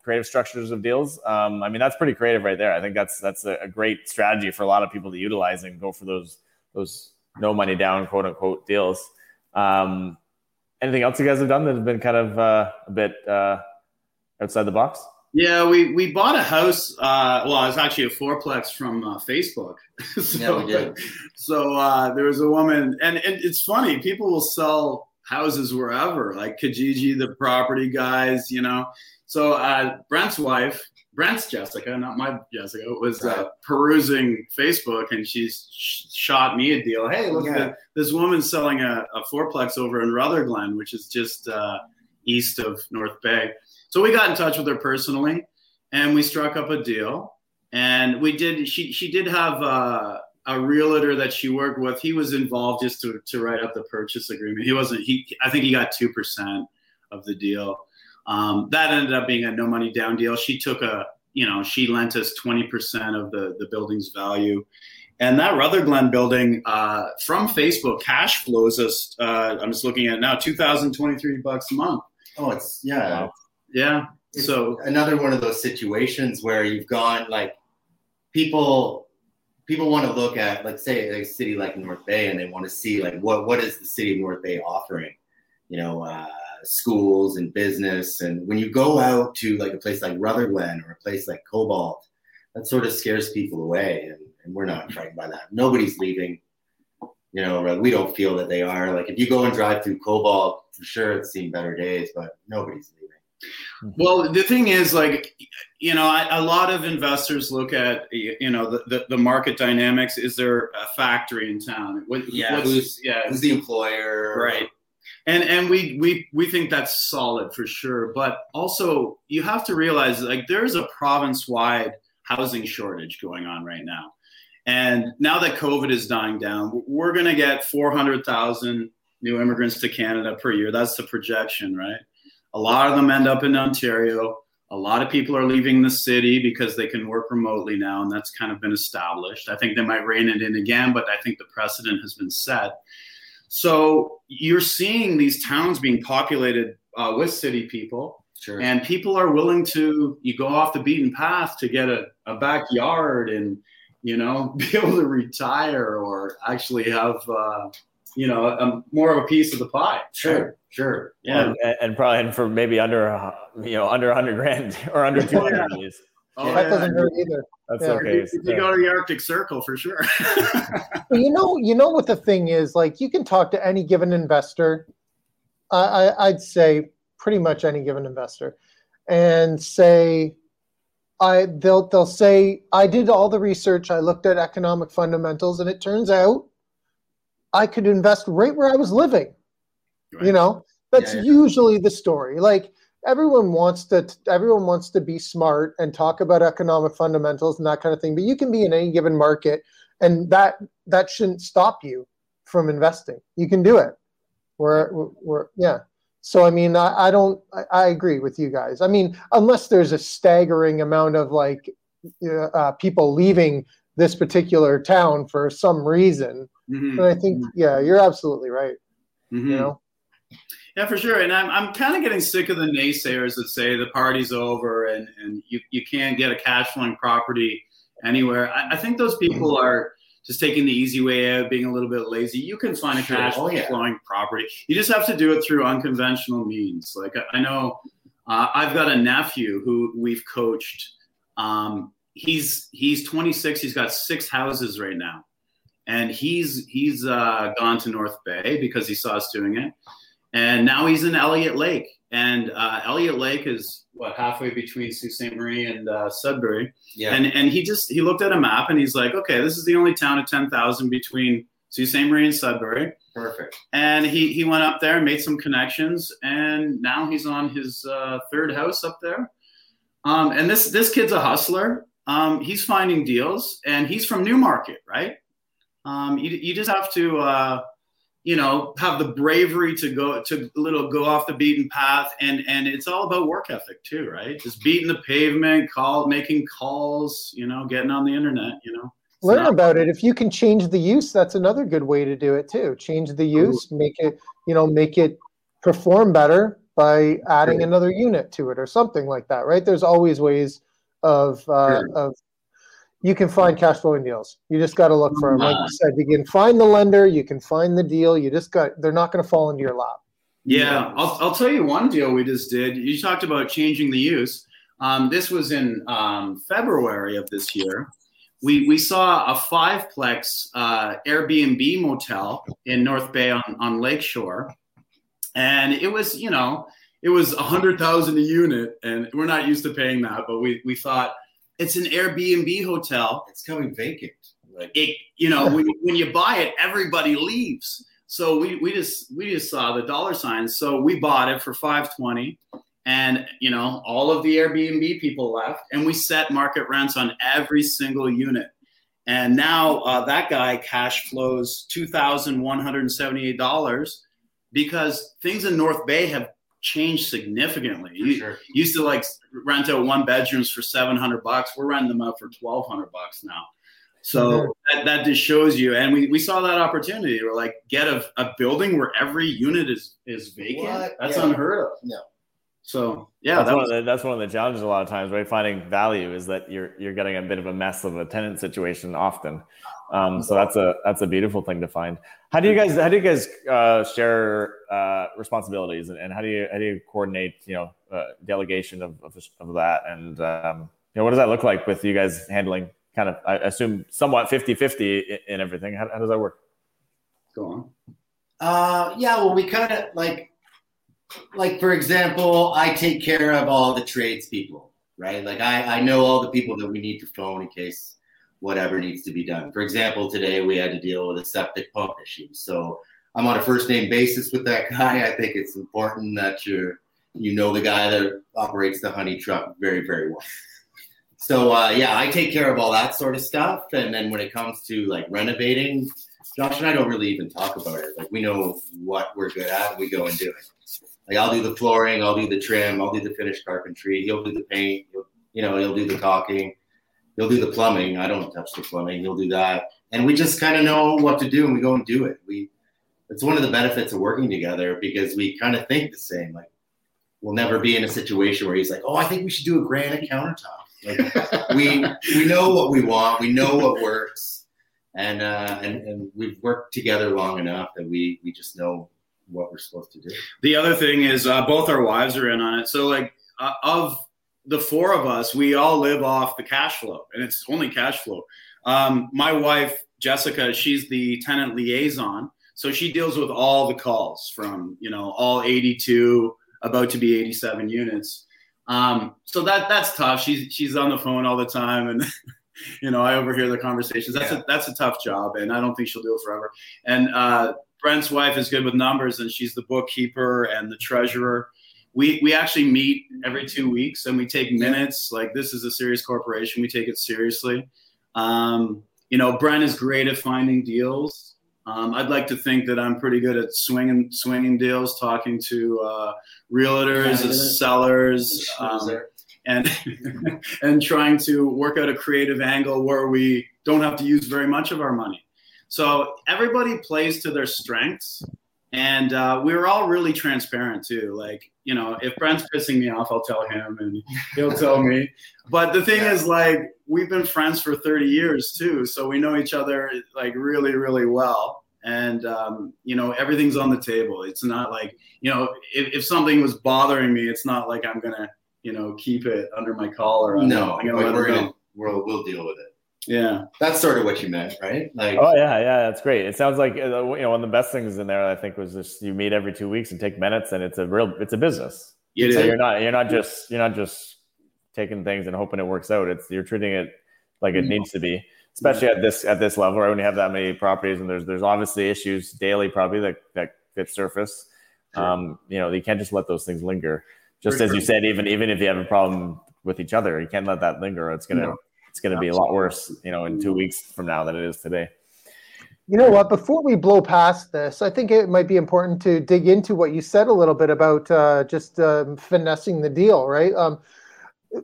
creative structures of deals? Um, I mean, that's pretty creative right there. I think that's that's a, a great strategy for a lot of people to utilize and go for those those no money down quote unquote deals. Um, anything else you guys have done that has been kind of uh, a bit uh, outside the box? Yeah, we, we bought a house. Uh, well, it was actually a fourplex from uh, Facebook. so, yeah, we did. So uh, there was a woman, and, and it's funny. People will sell houses wherever, like Kijiji, the property guys, you know. So uh, Brent's wife, Brent's Jessica, not my Jessica, was uh, perusing Facebook and she's shot me a deal. Hey, look, yeah. this woman's selling a, a, fourplex over in Rutherglen, which is just uh, east of North Bay. So we got in touch with her personally and we struck up a deal. And we did, she, she did have uh, a realtor that she worked with. He was involved just to, to write up the purchase agreement. He wasn't, he, I think he got 2% of the deal. Um, that ended up being a no money down deal. She took a, you know, she lent us 20% of the, the building's value. And that Rutherglen building uh, from Facebook cash flows us, uh, I'm just looking at now, 2023 bucks a month. Oh, it's, yeah. Wow. Yeah. It's so another one of those situations where you've gone like people, people want to look at, let's say a city like North Bay and they want to see like, what, what is the city of North Bay offering? You know, uh, schools and business. And when you go out to like a place like Rutherglen or a place like Cobalt, that sort of scares people away. And, and we're not frightened by that. Nobody's leaving. You know, we don't feel that they are. Like if you go and drive through Cobalt, for sure it's seen better days, but nobody's leaving. Mm-hmm. Well, the thing is, like, you know, a lot of investors look at, you know, the, the, the market dynamics. Is there a factory in town? What, who's, yeah, who's the employer? Right and and we we we think that's solid for sure. But also you have to realize like there's a province wide housing shortage going on right now. And now that covid is dying down we're going to get 400,000 new immigrants to Canada per year. That's the projection right? A lot of them end up in Ontario. A lot of people are leaving the city because they can work remotely now and that's kind of been established. I think they might rein it in again but i think the precedent has been set so you're seeing these towns being populated uh, with city people. Sure. And people are willing to you go off the beaten path to get a, a backyard and you know be able to retire or actually have uh, you know a, more of a piece of the pie. Sure, sure. Yeah, and, and probably and for maybe under uh, you know under hundred grand or under two hundred. yeah. Oh, that doesn't hurt either. That's yeah. okay. You, you go to the Arctic Circle for sure. you know, you know what the thing is. Like, you can talk to any given investor. I, I'd say pretty much any given investor, and say, I they'll they'll say I did all the research. I looked at economic fundamentals, and it turns out I could invest right where I was living. Right. You know, that's yeah, yeah. usually the story. Like everyone wants to everyone wants to be smart and talk about economic fundamentals and that kind of thing but you can be in any given market and that that shouldn't stop you from investing. You can do it. We're, we're yeah. So i mean i, I don't I, I, agree with you guys. I mean unless there's a staggering amount of like uh, people leaving this particular town for some reason mm-hmm. and i think yeah you're absolutely right. Mm-hmm. you know yeah, for sure. And I'm, I'm kind of getting sick of the naysayers that say the party's over and, and you, you can't get a cash flowing property anywhere. I, I think those people are just taking the easy way out, being a little bit lazy. You can find a sure. cash oh, yeah. flowing property. You just have to do it through unconventional means. Like I know uh, I've got a nephew who we've coached. Um, he's he's 26. He's got six houses right now, and he's he's uh, gone to North Bay because he saw us doing it and now he's in Elliott Lake. And uh, Elliott Lake is what halfway between Sault Ste. Marie and uh, Sudbury. Yeah. And and he just he looked at a map and he's like, okay, this is the only town of ten thousand between Sault Ste. Marie and Sudbury. Perfect. And he he went up there and made some connections, and now he's on his uh, third house up there. Um, and this this kid's a hustler. Um, he's finding deals, and he's from Newmarket, right? Um, you, you just have to uh, you know have the bravery to go to little go off the beaten path. And and it's all about work ethic too right? Just beating the pavement call making calls you know getting on the internet you know. Learn not- about it. If you can change the use that's another good way to do it too. Change the use make it you know make it perform better by adding another unit to it or something like that right? There's always ways of uh, of you can find cash flowing deals. You just got to look for them like you said you can find the lender you can find the deal you just got they're not going to fall into your lap. Yeah I'll, I'll tell you one deal we just did. You talked about changing the use. Um, this was in um, february of this year. We, we saw a fiveplex uh, Airbnb motel in North Bay on, on Lakeshore. And it was, you know, it was a hundred thousand a unit, and we're not used to paying that, but we, we thought it's an Airbnb hotel. It's coming vacant. Like it, you know, when, when you buy it, everybody leaves. So we, we just we just saw the dollar signs. So we bought it for 520 and you know all of the airbnb people left and we set market rents on every single unit and now uh, that guy cash flows $2178 because things in north bay have changed significantly you sure. used to like rent out one bedrooms for 700 bucks we're renting them out for 1200 bucks now so mm-hmm. that, that just shows you and we, we saw that opportunity we're like get a, a building where every unit is is vacant what? that's yeah. unheard of no so yeah, that's, that one was, the, that's, one of the, challenges a lot of times, right? Finding value is that you're you're getting a bit of a mess of a tenant situation often. Um, so that's a that's a beautiful thing to find. How do you guys how do you guys uh, share uh, responsibilities and, and, how do you how do you coordinate you know uh, delegation of, of, of that and um, you know what does that look like with you guys handling kind of I assume somewhat 50-50 in, in everything. How, how does that work? Go on. Uh, yeah, well, we kind of like like for example, I take care of all the trades people, right? Like I, I know all the people that we need to phone in case whatever needs to be done. For example, today we had to deal with a septic pump issue. So I'm on a first name basis with that guy. I think it's important that you're you know the guy that operates the honey truck very, very well. So uh, yeah, I take care of all that sort of stuff. And then when it comes to like renovating, Josh and I don't really even talk about it. Like we know what we're good at, we go and do it. Like I'll do the flooring, I'll do the trim, I'll do the finished carpentry. He'll do the paint. You know, he'll do the caulking. He'll do the plumbing. I don't touch the plumbing. He'll do that, and we just kind of know what to do, and we go and do it. We it's one of the benefits of working together because we kind of think the same. Like we'll never be in a situation where he's like, "Oh, I think we should do a granite countertop." Like we we know what we want. We know what works, and uh, and and we've worked together long enough that we we just know what we're supposed to do. The other thing is uh, both our wives are in on it. So like uh, of the four of us, we all live off the cash flow, and it's only cash flow. Um, my wife Jessica, she's the tenant liaison, so she deals with all the calls from you know all 82, about to be 87 units. Um, so that that's tough. She's she's on the phone all the time, and you know I overhear the conversations. That's yeah. a that's a tough job, and I don't think she'll do it forever. And uh, Brent's wife is good with numbers, and she's the bookkeeper and the treasurer. We we actually meet every two weeks, and we take minutes. Like this is a serious corporation, we take it seriously. Um, you know, Brent is great at finding deals. Um, I'd like to think that I'm pretty good at swinging swinging deals, talking to uh, realtors, yeah, sellers, um, and and trying to work out a creative angle where we don't have to use very much of our money. So everybody plays to their strengths. And uh, we were all really transparent too. Like, you know, if Brent's pissing me off, I'll tell him and he'll tell me. But the thing yeah. is, like, we've been friends for 30 years too. So we know each other like really, really well. And, um, you know, everything's on the table. It's not like, you know, if, if something was bothering me, it's not like I'm going to, you know, keep it under my collar. No, I'm gonna we're gonna, we'll, we'll deal with it. Yeah, that's sort of what you meant, right? Like, oh yeah, yeah, that's great. It sounds like uh, you know one of the best things in there. I think was just you meet every two weeks and take minutes, and it's a real, it's a business. It so is. you're not, you're not just, you're not just taking things and hoping it works out. It's you're treating it like it needs to be, especially at this at this level, right? When you have that many properties, and there's there's obviously issues daily, probably that that that surface. Sure. Um, you know, you can't just let those things linger. Just as you said, even even if you have a problem with each other, you can't let that linger. It's gonna no it's going to be a lot worse, you know, in two weeks from now than it is today. You know what? Before we blow past this, I think it might be important to dig into what you said a little bit about uh, just um, finessing the deal, right? Um,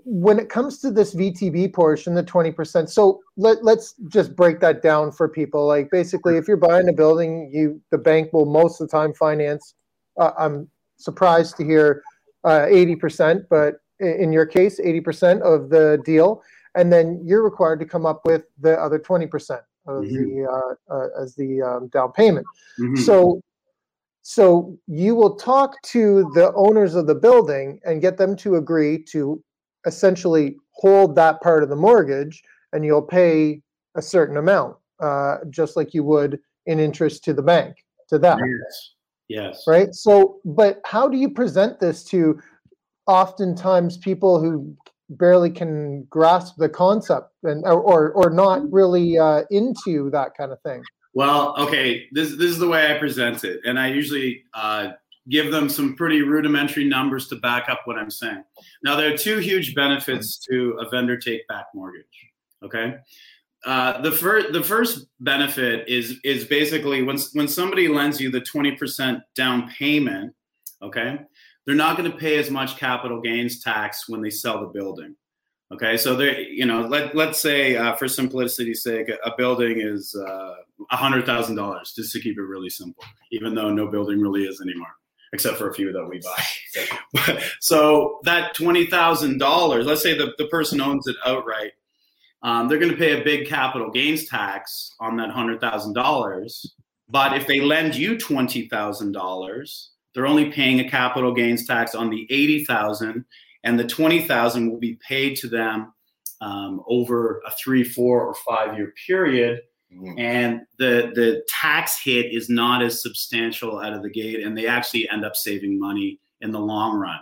when it comes to this VTB portion, the 20%, so let, let's just break that down for people. Like basically, if you're buying a building, you the bank will most of the time finance. Uh, I'm surprised to hear uh, 80%, but in your case, 80% of the deal. And then you're required to come up with the other 20% of mm-hmm. the uh, uh, as the um, down payment. Mm-hmm. So so you will talk to the owners of the building and get them to agree to essentially hold that part of the mortgage and you'll pay a certain amount, uh, just like you would in interest to the bank, to that. Yes. Yes. Right. So, but how do you present this to oftentimes people who barely can grasp the concept and or or not really uh, into that kind of thing? Well, okay. This this is the way I present it, and I usually uh, give them some pretty rudimentary numbers to back up what I'm saying. Now, there are two huge benefits to a vendor take back mortgage. Okay. Uh, the first the first benefit is is basically when when somebody lends you the 20% down payment, okay, they're not going to pay as much capital gains tax when they sell the building. Okay, so there, you know, let let's say uh, for simplicity's sake, a, a building is uh, a hundred thousand dollars, just to keep it really simple. Even though no building really is anymore except for a few that we buy. so that twenty thousand dollars, let's say the, the person owns it outright, um, they're going to pay a big capital gains tax on that hundred thousand dollars. But if they lend you twenty thousand dollars, they're only paying a capital gains tax on the eighty thousand, and the twenty thousand will be paid to them um, over a three, four, or five year period Mm-hmm. And the the tax hit is not as substantial out of the gate, and they actually end up saving money in the long run.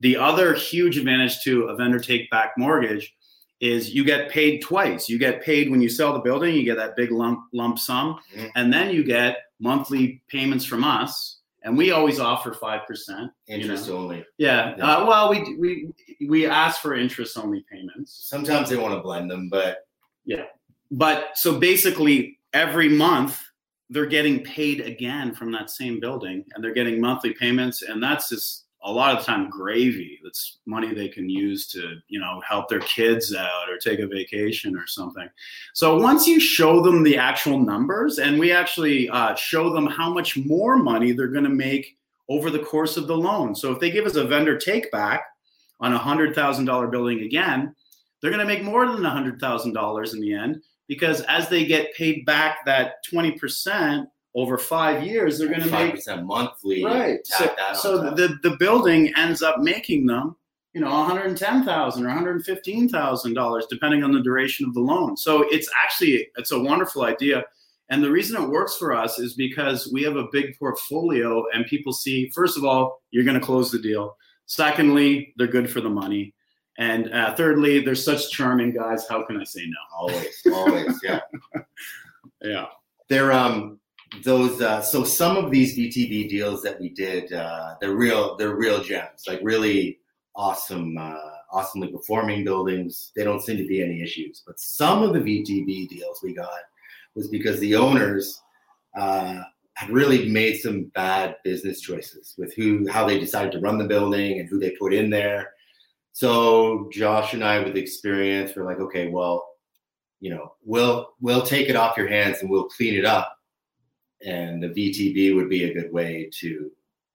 The other huge advantage to a vendor take back mortgage is you get paid twice. You get paid when you sell the building, you get that big lump lump sum, mm-hmm. and then you get monthly payments from us. And we always offer five percent interest you know? only. Yeah. yeah. Uh, well, we we we ask for interest only payments. Sometimes they want to blend them, but yeah but so basically every month they're getting paid again from that same building and they're getting monthly payments and that's just a lot of the time gravy that's money they can use to you know help their kids out or take a vacation or something. So once you show them the actual numbers and we actually uh, show them how much more money they're going to make over the course of the loan. So if they give us a vendor take back on a hundred thousand dollar building again they're going to make more than a hundred thousand dollars in the end because as they get paid back that 20% over five years, they're going to make percent monthly. Right. So, so the, the building ends up making them, you know, 110,000 or 115,000 dollars, depending on the duration of the loan. So it's actually it's a wonderful idea. And the reason it works for us is because we have a big portfolio, and people see, first of all, you're going to close the deal. Secondly, they're good for the money. And uh, thirdly, they're such charming guys. How can I say no? Always, always, yeah, yeah. They're um those uh, so some of these VTB deals that we did, uh, they're real, they're real gems, like really awesome, uh, awesomely performing buildings. They don't seem to be any issues. But some of the VTB deals we got was because the owners uh, had really made some bad business choices with who, how they decided to run the building and who they put in there so Josh and I, with experience, we're like, okay, well, you know, we'll we'll take it off your hands and we'll clean it up, and the VTB would be a good way to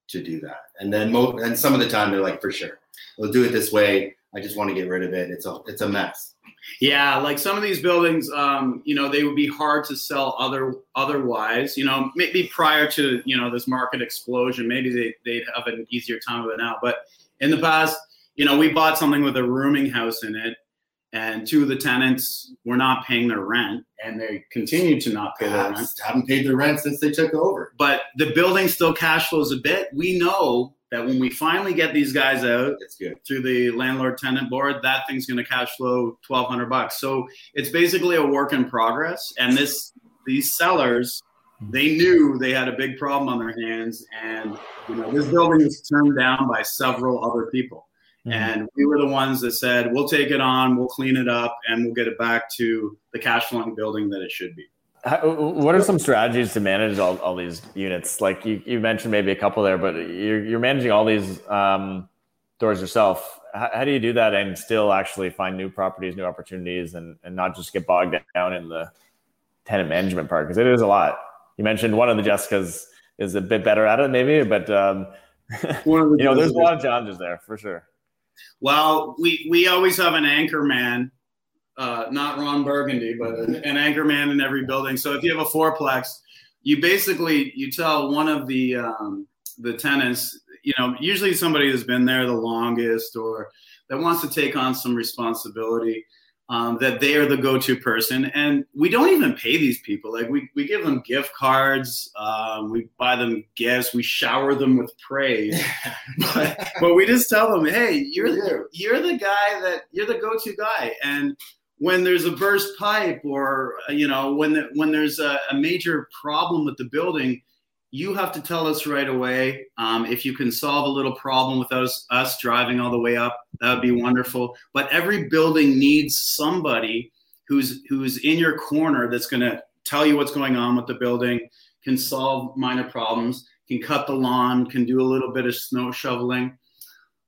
to do that. And then mo- and some of the time they're like, for sure, we'll do it this way. I just want to get rid of it. It's a it's a mess. Yeah, like some of these buildings, um, you know, they would be hard to sell other otherwise. You know, maybe prior to you know this market explosion, maybe they they'd have an easier time of it now. But in the past, you know, we bought something with a rooming house in it, and two of the tenants were not paying their rent, and they continued to not pay their rent. Haven't paid their rent since they took over. But the building still cash flows a bit. We know that when we finally get these guys out through the landlord tenant board, that thing's going to cash flow twelve hundred bucks. So it's basically a work in progress. And this these sellers, they knew they had a big problem on their hands, and you know this building was turned down by several other people. Mm-hmm. And we were the ones that said, we'll take it on, we'll clean it up, and we'll get it back to the cash flowing building that it should be. How, what are some strategies to manage all, all these units? Like you, you mentioned maybe a couple there, but you're, you're managing all these um, doors yourself. How, how, do you do that and still actually find new properties, new opportunities, and, and not just get bogged down in the tenant management part? Because it is a lot. You mentioned one of the Jessicas is a bit better at it, maybe, but um, you know, there's a lot of challenges there for sure. Well, we we always have an anchor man uh, not Ron Burgundy, but an, an anchor man in every building. So if you have a fourplex, you basically you tell one of the um, the tenants, you know, usually somebody who's been there the longest or that wants to take on some responsibility. Um, that they are the go-to person. And we don't even pay these people. Like we, we give them gift cards. Um, we buy them gifts. We shower them with praise. But, but we just tell them hey you're the, you're the guy that you're the go-to guy. And when there's a burst pipe or you know when the, when there's a, a, major problem with the building you have to tell us right away um, if you can solve a little problem without us, us driving all the way up that would be wonderful but every building needs somebody who's who's in your corner that's going to tell you what's going on with the building can solve minor problems can cut the lawn can do a little bit of snow shoveling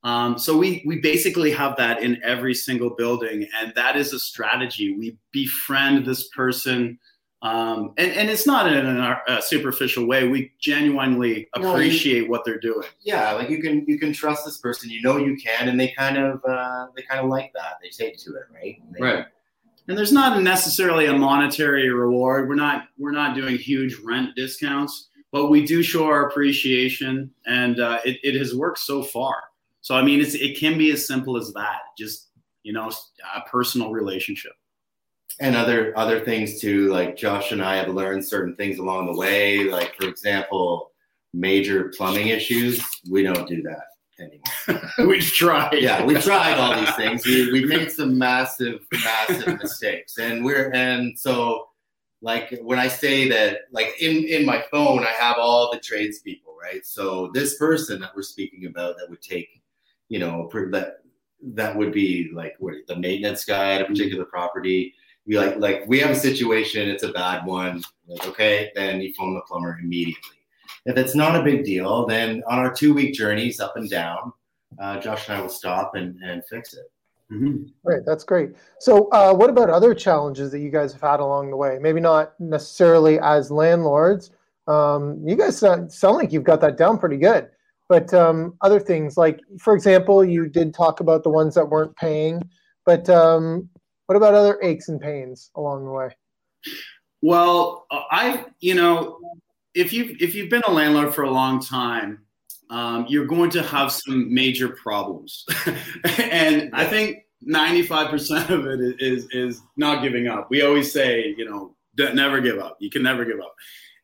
um, so we we basically have that in every single building, and that is a strategy. We befriend this person, um, and and it's not in a, a superficial way. We genuinely appreciate no, you, what they're doing. Yeah, like you can you can trust this person. You know you can, and they kind of uh, they kind of like that. They take to it, right? They, right. And there's not necessarily a monetary reward. We're not we're not doing huge rent discounts, but we do show our appreciation, and uh, it, it has worked so far. So I mean, it's it can be as simple as that. Just you know, a personal relationship. And other other things too, like Josh and I have learned certain things along the way. Like for example, major plumbing issues, we don't do that anymore. we've tried. Yeah, we tried all these things. We we made some massive, massive mistakes, and we're and so like when I say that, like in in my phone, I have all the tradespeople, right? So this person that we're speaking about that would take you know that that would be like what, the maintenance guy at a mm-hmm. particular property. Be like like we have a situation, it's a bad one. Like okay, then you phone the plumber immediately. If it's not a big deal, then on our two week journeys up and down, uh, Josh and I will stop and, and fix it. Mm-hmm. Right, that's great. So, uh, what about other challenges that you guys have had along the way? Maybe not necessarily as landlords. Um, you guys sound, sound like you've got that down pretty good. But um, other things, like for example, you did talk about the ones that weren't paying, but um, what about other aches and pains along the way? Well, I, you know, if you if you've been a landlord for a long time, um, you're going to have some major problems, and I think 95% of it is is not giving up. We always say, you know, never give up. You can never give up,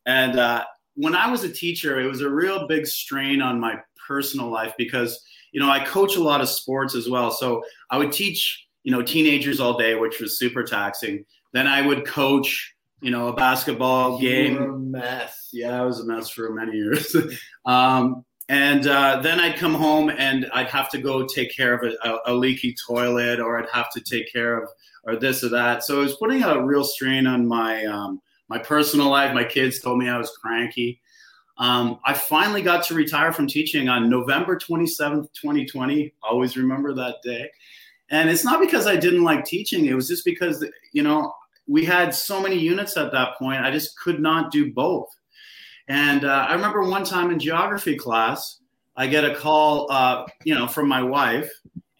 and uh, when I was a teacher, it was a real big strain on my personal life because, you know, I coach a lot of sports as well. So I would teach, you know, teenagers all day, which was super taxing. Then I would coach, you know, a basketball you game. a mess. Yeah, I was a mess for many years. um, and uh, then I'd come home and I'd have to go take care of a, a, a leaky toilet, or I'd have to take care of or this or that. So it was putting a real strain on my um, my personal life, my kids told me I was cranky. Um, I finally got to retire from teaching on November 27th, 2020. Always remember that day. And it's not because I didn't like teaching, it was just because, you know, we had so many units at that point, I just could not do both. And uh, I remember one time in geography class, I get a call, uh, you know, from my wife,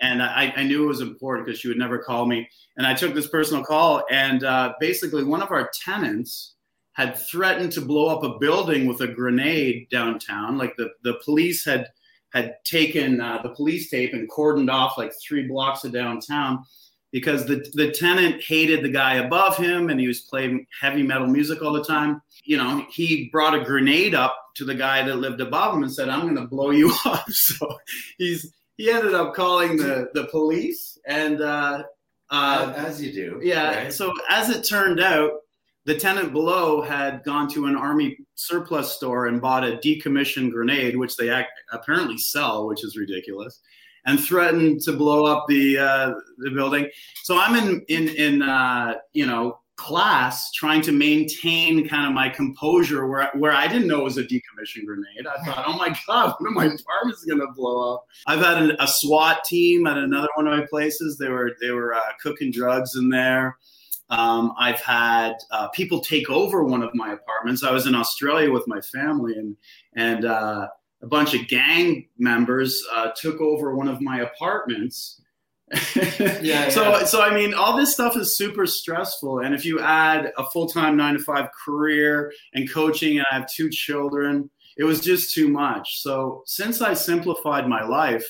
and I, I knew it was important because she would never call me. And I took this personal call, and uh, basically, one of our tenants had threatened to blow up a building with a grenade downtown. Like the, the police had had taken uh, the police tape and cordoned off like three blocks of downtown because the, the tenant hated the guy above him and he was playing heavy metal music all the time. You know, he brought a grenade up to the guy that lived above him and said, I'm going to blow you up. So he's he ended up calling the, the police and uh, uh, as you do. Yeah. Right? So as it turned out, the tenant below had gone to an army surplus store and bought a decommissioned grenade, which they act, apparently sell, which is ridiculous, and threatened to blow up the uh, the building. So I'm in in in uh, you know class trying to maintain kind of my composure where, where I didn't know it was a decommissioned grenade. I thought, oh my God, one of my apartments is going to blow up. I've had a, a, SWAT team at another one of my places. They were, they were uh, cooking drugs in there. Um, I've had uh, people take over one of my apartments. I was in Australia with my family and, and uh, a bunch of gang members uh, took over one of my apartments yeah, so yeah. so I mean, all this stuff is super stressful, and if you add a full time nine to five career and coaching, and I have two children, it was just too much. So since I simplified my life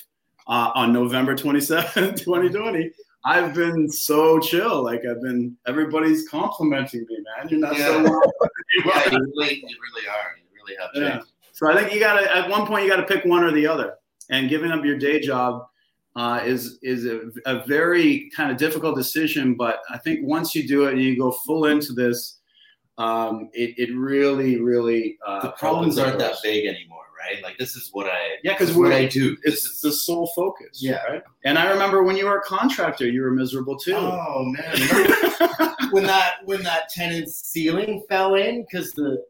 uh, on November 27, 2020. I've been so chill. Like I've been, everybody's complimenting me, man. You're not yeah. so. yeah, you really, you really are. You really have changed. Yeah. So I think you got to, at one point, you got to pick one or the other. And giving up your day job uh, is is a, a, very kind of difficult decision. But I think once you do it and you go full into this, um, it, it really, really uh, the problems aren't that big anymore, right? Like this is what I yeah, because what I do. It's the sole focus. Yeah, right. And I remember when you were a contractor, you were miserable too. Oh man, when that when that tenant's ceiling fell in because the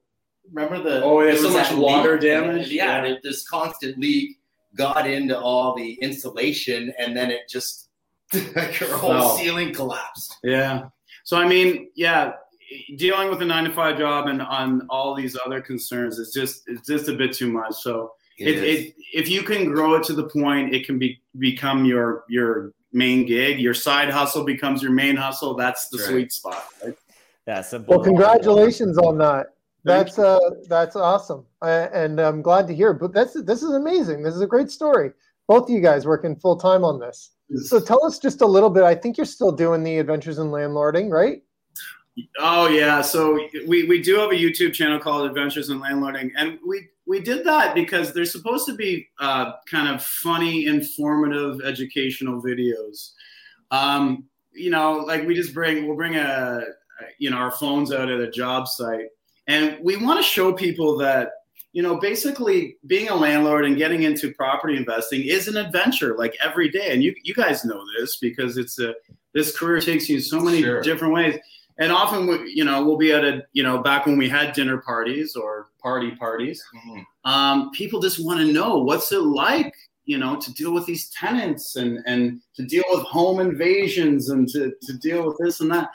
remember the oh there's so much water leak. damage. Yeah, yeah. this constant leak got into all the insulation and then it just like her whole oh. ceiling collapsed. Yeah. So I mean, yeah, dealing with a nine to five job and on all these other concerns is just it's just a bit too much. So it, it, it, if you can grow it to the point it can be become your your main gig, your side hustle becomes your main hustle. That's the that's sweet spot. Right? Yeah, simple. Well, congratulations on that. That's uh, that's awesome, uh, and I'm glad to hear. But that's this is amazing. This is a great story. Both of you guys working full time on this. So tell us just a little bit. I think you're still doing the Adventures in Landlording, right? Oh yeah. So we, we do have a YouTube channel called Adventures in Landlording, and we we did that because they're supposed to be uh, kind of funny, informative, educational videos. Um, you know, like we just bring we'll bring a you know our phones out at a job site and we want to show people that, you know, basically being a landlord and getting into property investing is an adventure like every day. And you, you guys know this because it's a, this career takes you so many sure. different ways. And often, we, you know, we'll be at a, you know, back when we had dinner parties or party parties, mm-hmm. um, people just want to know what's it like you know, to deal with these tenants and and to deal with home invasions and to to deal with this and that.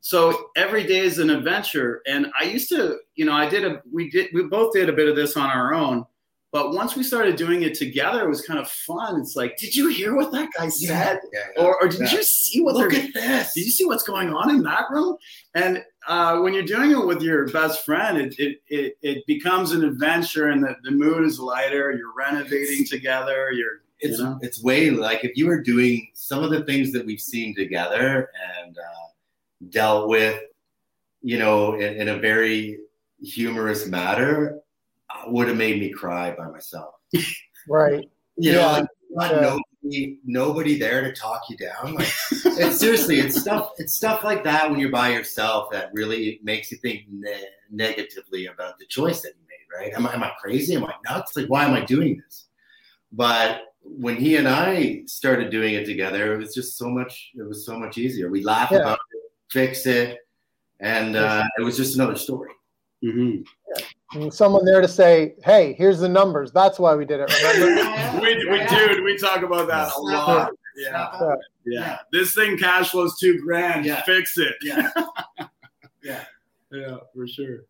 So every day is an adventure. And i used to you know i did a we did we both did a bit of this on our own but once we started doing it together it was kind of fun. It's like did you hear what that guy said? yeah, yeah, yeah, or, or, did you see what look at this. did you see what's going on in that room? And uh, when you're doing it with your best friend it it, it, it becomes an adventure and the, the mood is lighter. You're renovating together. You're it's you know? it's way like if you were doing some of the things that we've seen together and uh, dealt with, you know, in, in a very humorous manner, would have made me cry by myself. Right. You yeah. know, like, yeah. nobody, nobody there to talk you down. Like, it's seriously, it's stuff, it's stuff like that when you're by yourself that really makes you think ne- negatively about the choice that you made. Right? Am I, am I crazy? Am I nuts? Like, why am I doing this? But when he and I started doing it together, it was just so much. It was so much easier. We laugh yeah. about it, fix it, and uh, it was just another story. Mm-hmm. Yeah. Someone there to say, "Hey, here's the numbers. That's why we did it." Remember? we we do. We talk about that a lot. Yeah. yeah. yeah, This thing cash flows two grand. Yeah. Fix it. Yeah, yeah, yeah, for sure.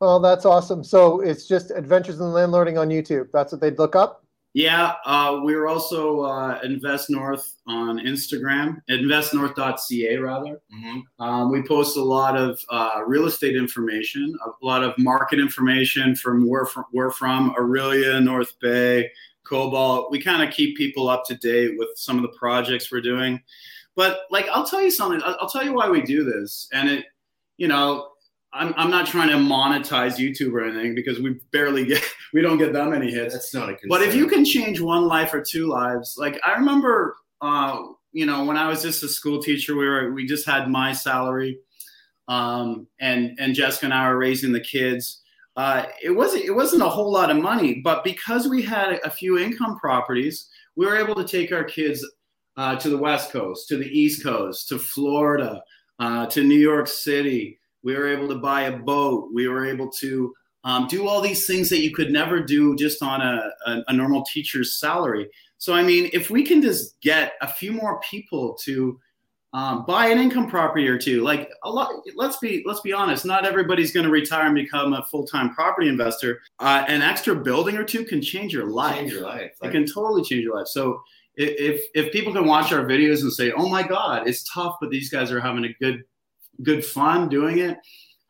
Well, that's awesome. So it's just Adventures in Landlording on YouTube. That's what they'd look up. Yeah, uh, we're also uh, Invest North on Instagram, investnorth.ca rather. Mm-hmm. Um, we post a lot of uh, real estate information, a lot of market information from where from, we're from, Orillia, North Bay, Cobalt. We kind of keep people up to date with some of the projects we're doing. But like, I'll tell you something. I'll, I'll tell you why we do this, and it, you know, I'm, I'm not trying to monetize YouTube or anything because we barely get we don't get that many hits. That's not a concern. But if you can change one life or two lives, like I remember, uh, you know, when I was just a school teacher, we were we just had my salary, um, and and Jessica and I were raising the kids. Uh, it wasn't it wasn't a whole lot of money, but because we had a few income properties, we were able to take our kids uh, to the West Coast, to the East Coast, to Florida, uh, to New York City. We were able to buy a boat. We were able to um, do all these things that you could never do just on a, a, a normal teacher's salary. So, I mean, if we can just get a few more people to um, buy an income property or two, like a lot, let's be let's be honest. Not everybody's going to retire and become a full time property investor. Uh, an extra building or two can change your life. Change your life. It can totally change your life. So if if people can watch our videos and say, "Oh my God, it's tough," but these guys are having a good good fun doing it,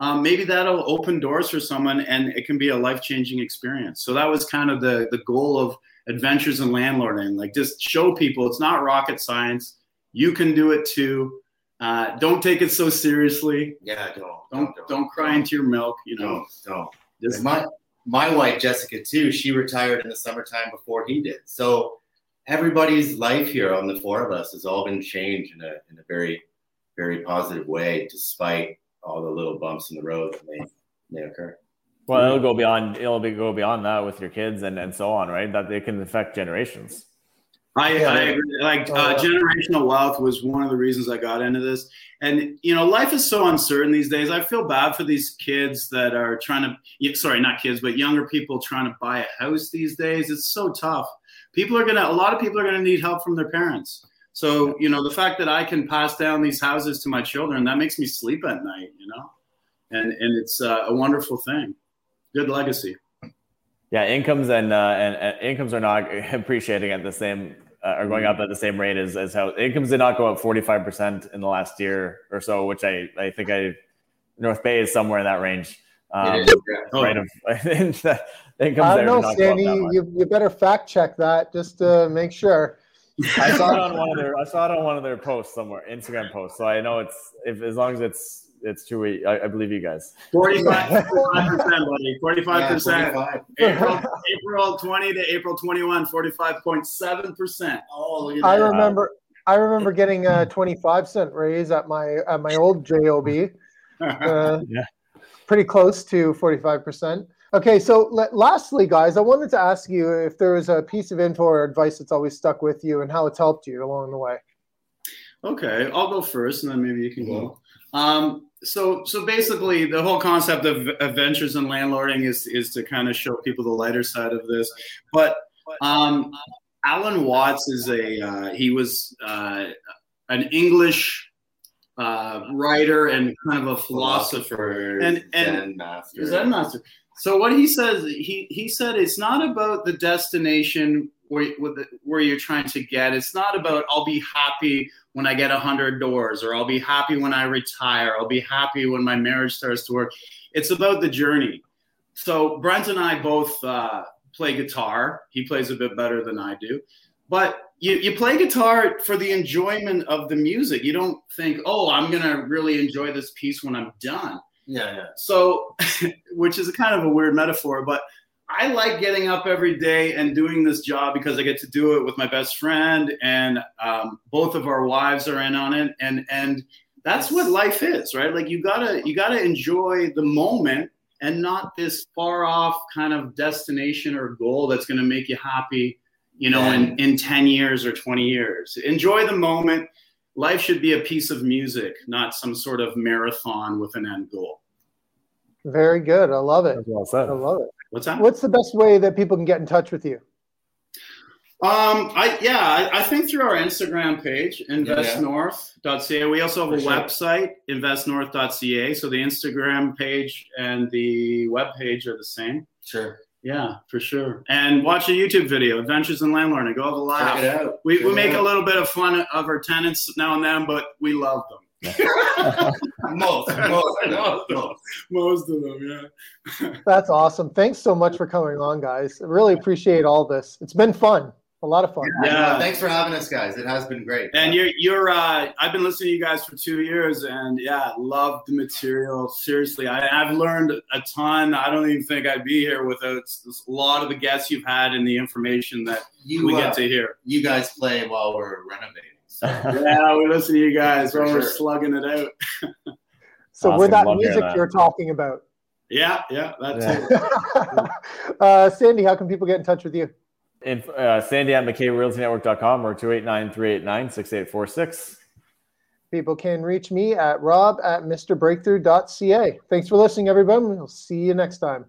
um, maybe that'll open doors for someone, and it can be a life changing experience. So that was kind of the the goal of adventures in landlording, like just show people it's not rocket science. You can do it too. Uh, don't take it so seriously. Yeah, don't Don't don't, don't, don't, cry into your milk. You know, don't. don't. My my wife Jessica too. She retired in the summertime before he did. So everybody's life here on the four of us has all been changed in a in a very very positive way, despite all the little bumps in the road that may may occur. Well, it'll go beyond. It'll be go beyond that with your kids and and so on, right? That they can affect generations. I, I agree. like Oh, uh, generational wealth was one of the reasons I got into this. And you know, life is so uncertain these days. I feel bad for these kids that are trying to. Sorry, not kids, but younger people trying to buy a house these days. It's so tough. People are gonna. A lot of people are gonna need help from their parents. So you know, the fact that I can pass down these houses to my children that makes me sleep at night. You know, and and it's uh, a wonderful thing. Good legacy. Yeah, incomes and, uh, and and incomes are not appreciating at the same uh, are going up at the same rate as as how incomes did not go up forty five percent in the last year or so, which I I think I North Bay is somewhere in that range. Um, It is, yeah. Right of incomes I don't know, not go up Sandy. You, you better fact check that just to make sure. I saw it on one of their I saw it on one of their posts somewhere, Instagram posts. So I know it's if as long as it's it's true, I, I believe you guys. 45 percent, buddy. Forty-five percent. April, April 20 to April 21, 45.7%. Oh, look at I that. remember. I remember getting a 25 cent raise at my at my old job. Uh, Yeah. Pretty close to 45%. Okay, so le- lastly, guys, I wanted to ask you if there was a piece of info or advice that's always stuck with you and how it's helped you along the way. Okay, I'll go first and then maybe you can go. Um, so, so basically, the whole concept of adventures in landlording is, is to kind of show people the lighter side of this. But um, Alan Watts is a, uh, he was uh, an English uh, writer and kind of a philosopher. And- and- Zen master. Zen master. So what he says, he he said it's not about the destination where where you're trying to get. It's not about I'll be happy when I get hundred doors, or I'll be happy when I retire. I'll be happy when my marriage starts to work. It's about the journey. So Brent and I both uh, play guitar. He plays a bit better than I do, but you, you play guitar for the enjoyment of the music. You don't think, oh, I'm gonna really enjoy this piece when I'm done. Yeah, yeah. So, which is a kind of a weird metaphor, but I like getting up every day and doing this job because I get to do it with my best friend, and um, both of our wives are in on it, and and that's what life is, right? Like you gotta you gotta enjoy the moment and not this far off kind of destination or goal that's going to make you happy, you know, in in ten years or twenty years. Enjoy the moment. Life should be a piece of music, not some sort of marathon with an end goal. Very good. I love it. Well said. I love it. What's that? What's the best way that people can get in touch with you? Um, I yeah, I, I think through our Instagram page, investnorth.ca. We also have a sure. website, investnorth.ca. So the Instagram page and the web page are the same. Sure. Yeah, for sure. And watch a YouTube video, Adventures in Landlording. Go have a laugh. Check it out. We, Check we it make a little bit of fun of our tenants now and then, but we love them. most, most, most, most. Most of them, yeah. That's awesome. Thanks so much for coming on, guys. I really appreciate all this. It's been fun. A lot of fun. Yeah. Thanks for having us, guys. It has been great. And you're you're uh I've been listening to you guys for two years and yeah, love the material. Seriously. I, I've learned a ton. I don't even think I'd be here without a lot of the guests you've had and the information that you, we uh, get to hear. you guys play while we're renovating. So Yeah, we listen to you guys For when we're sure. slugging it out. So Awesome. with that Love music that. you're talking about, Yeah, yeah, that's Yeah. it. uh, Sandy, how can people get in touch with you? In, uh, Sandy at McKayRealtyNetwork.com or 289 389 6846. People can reach me at rob at mrbreakthrough.ca. Thanks for listening, everyone. We'll see you next time.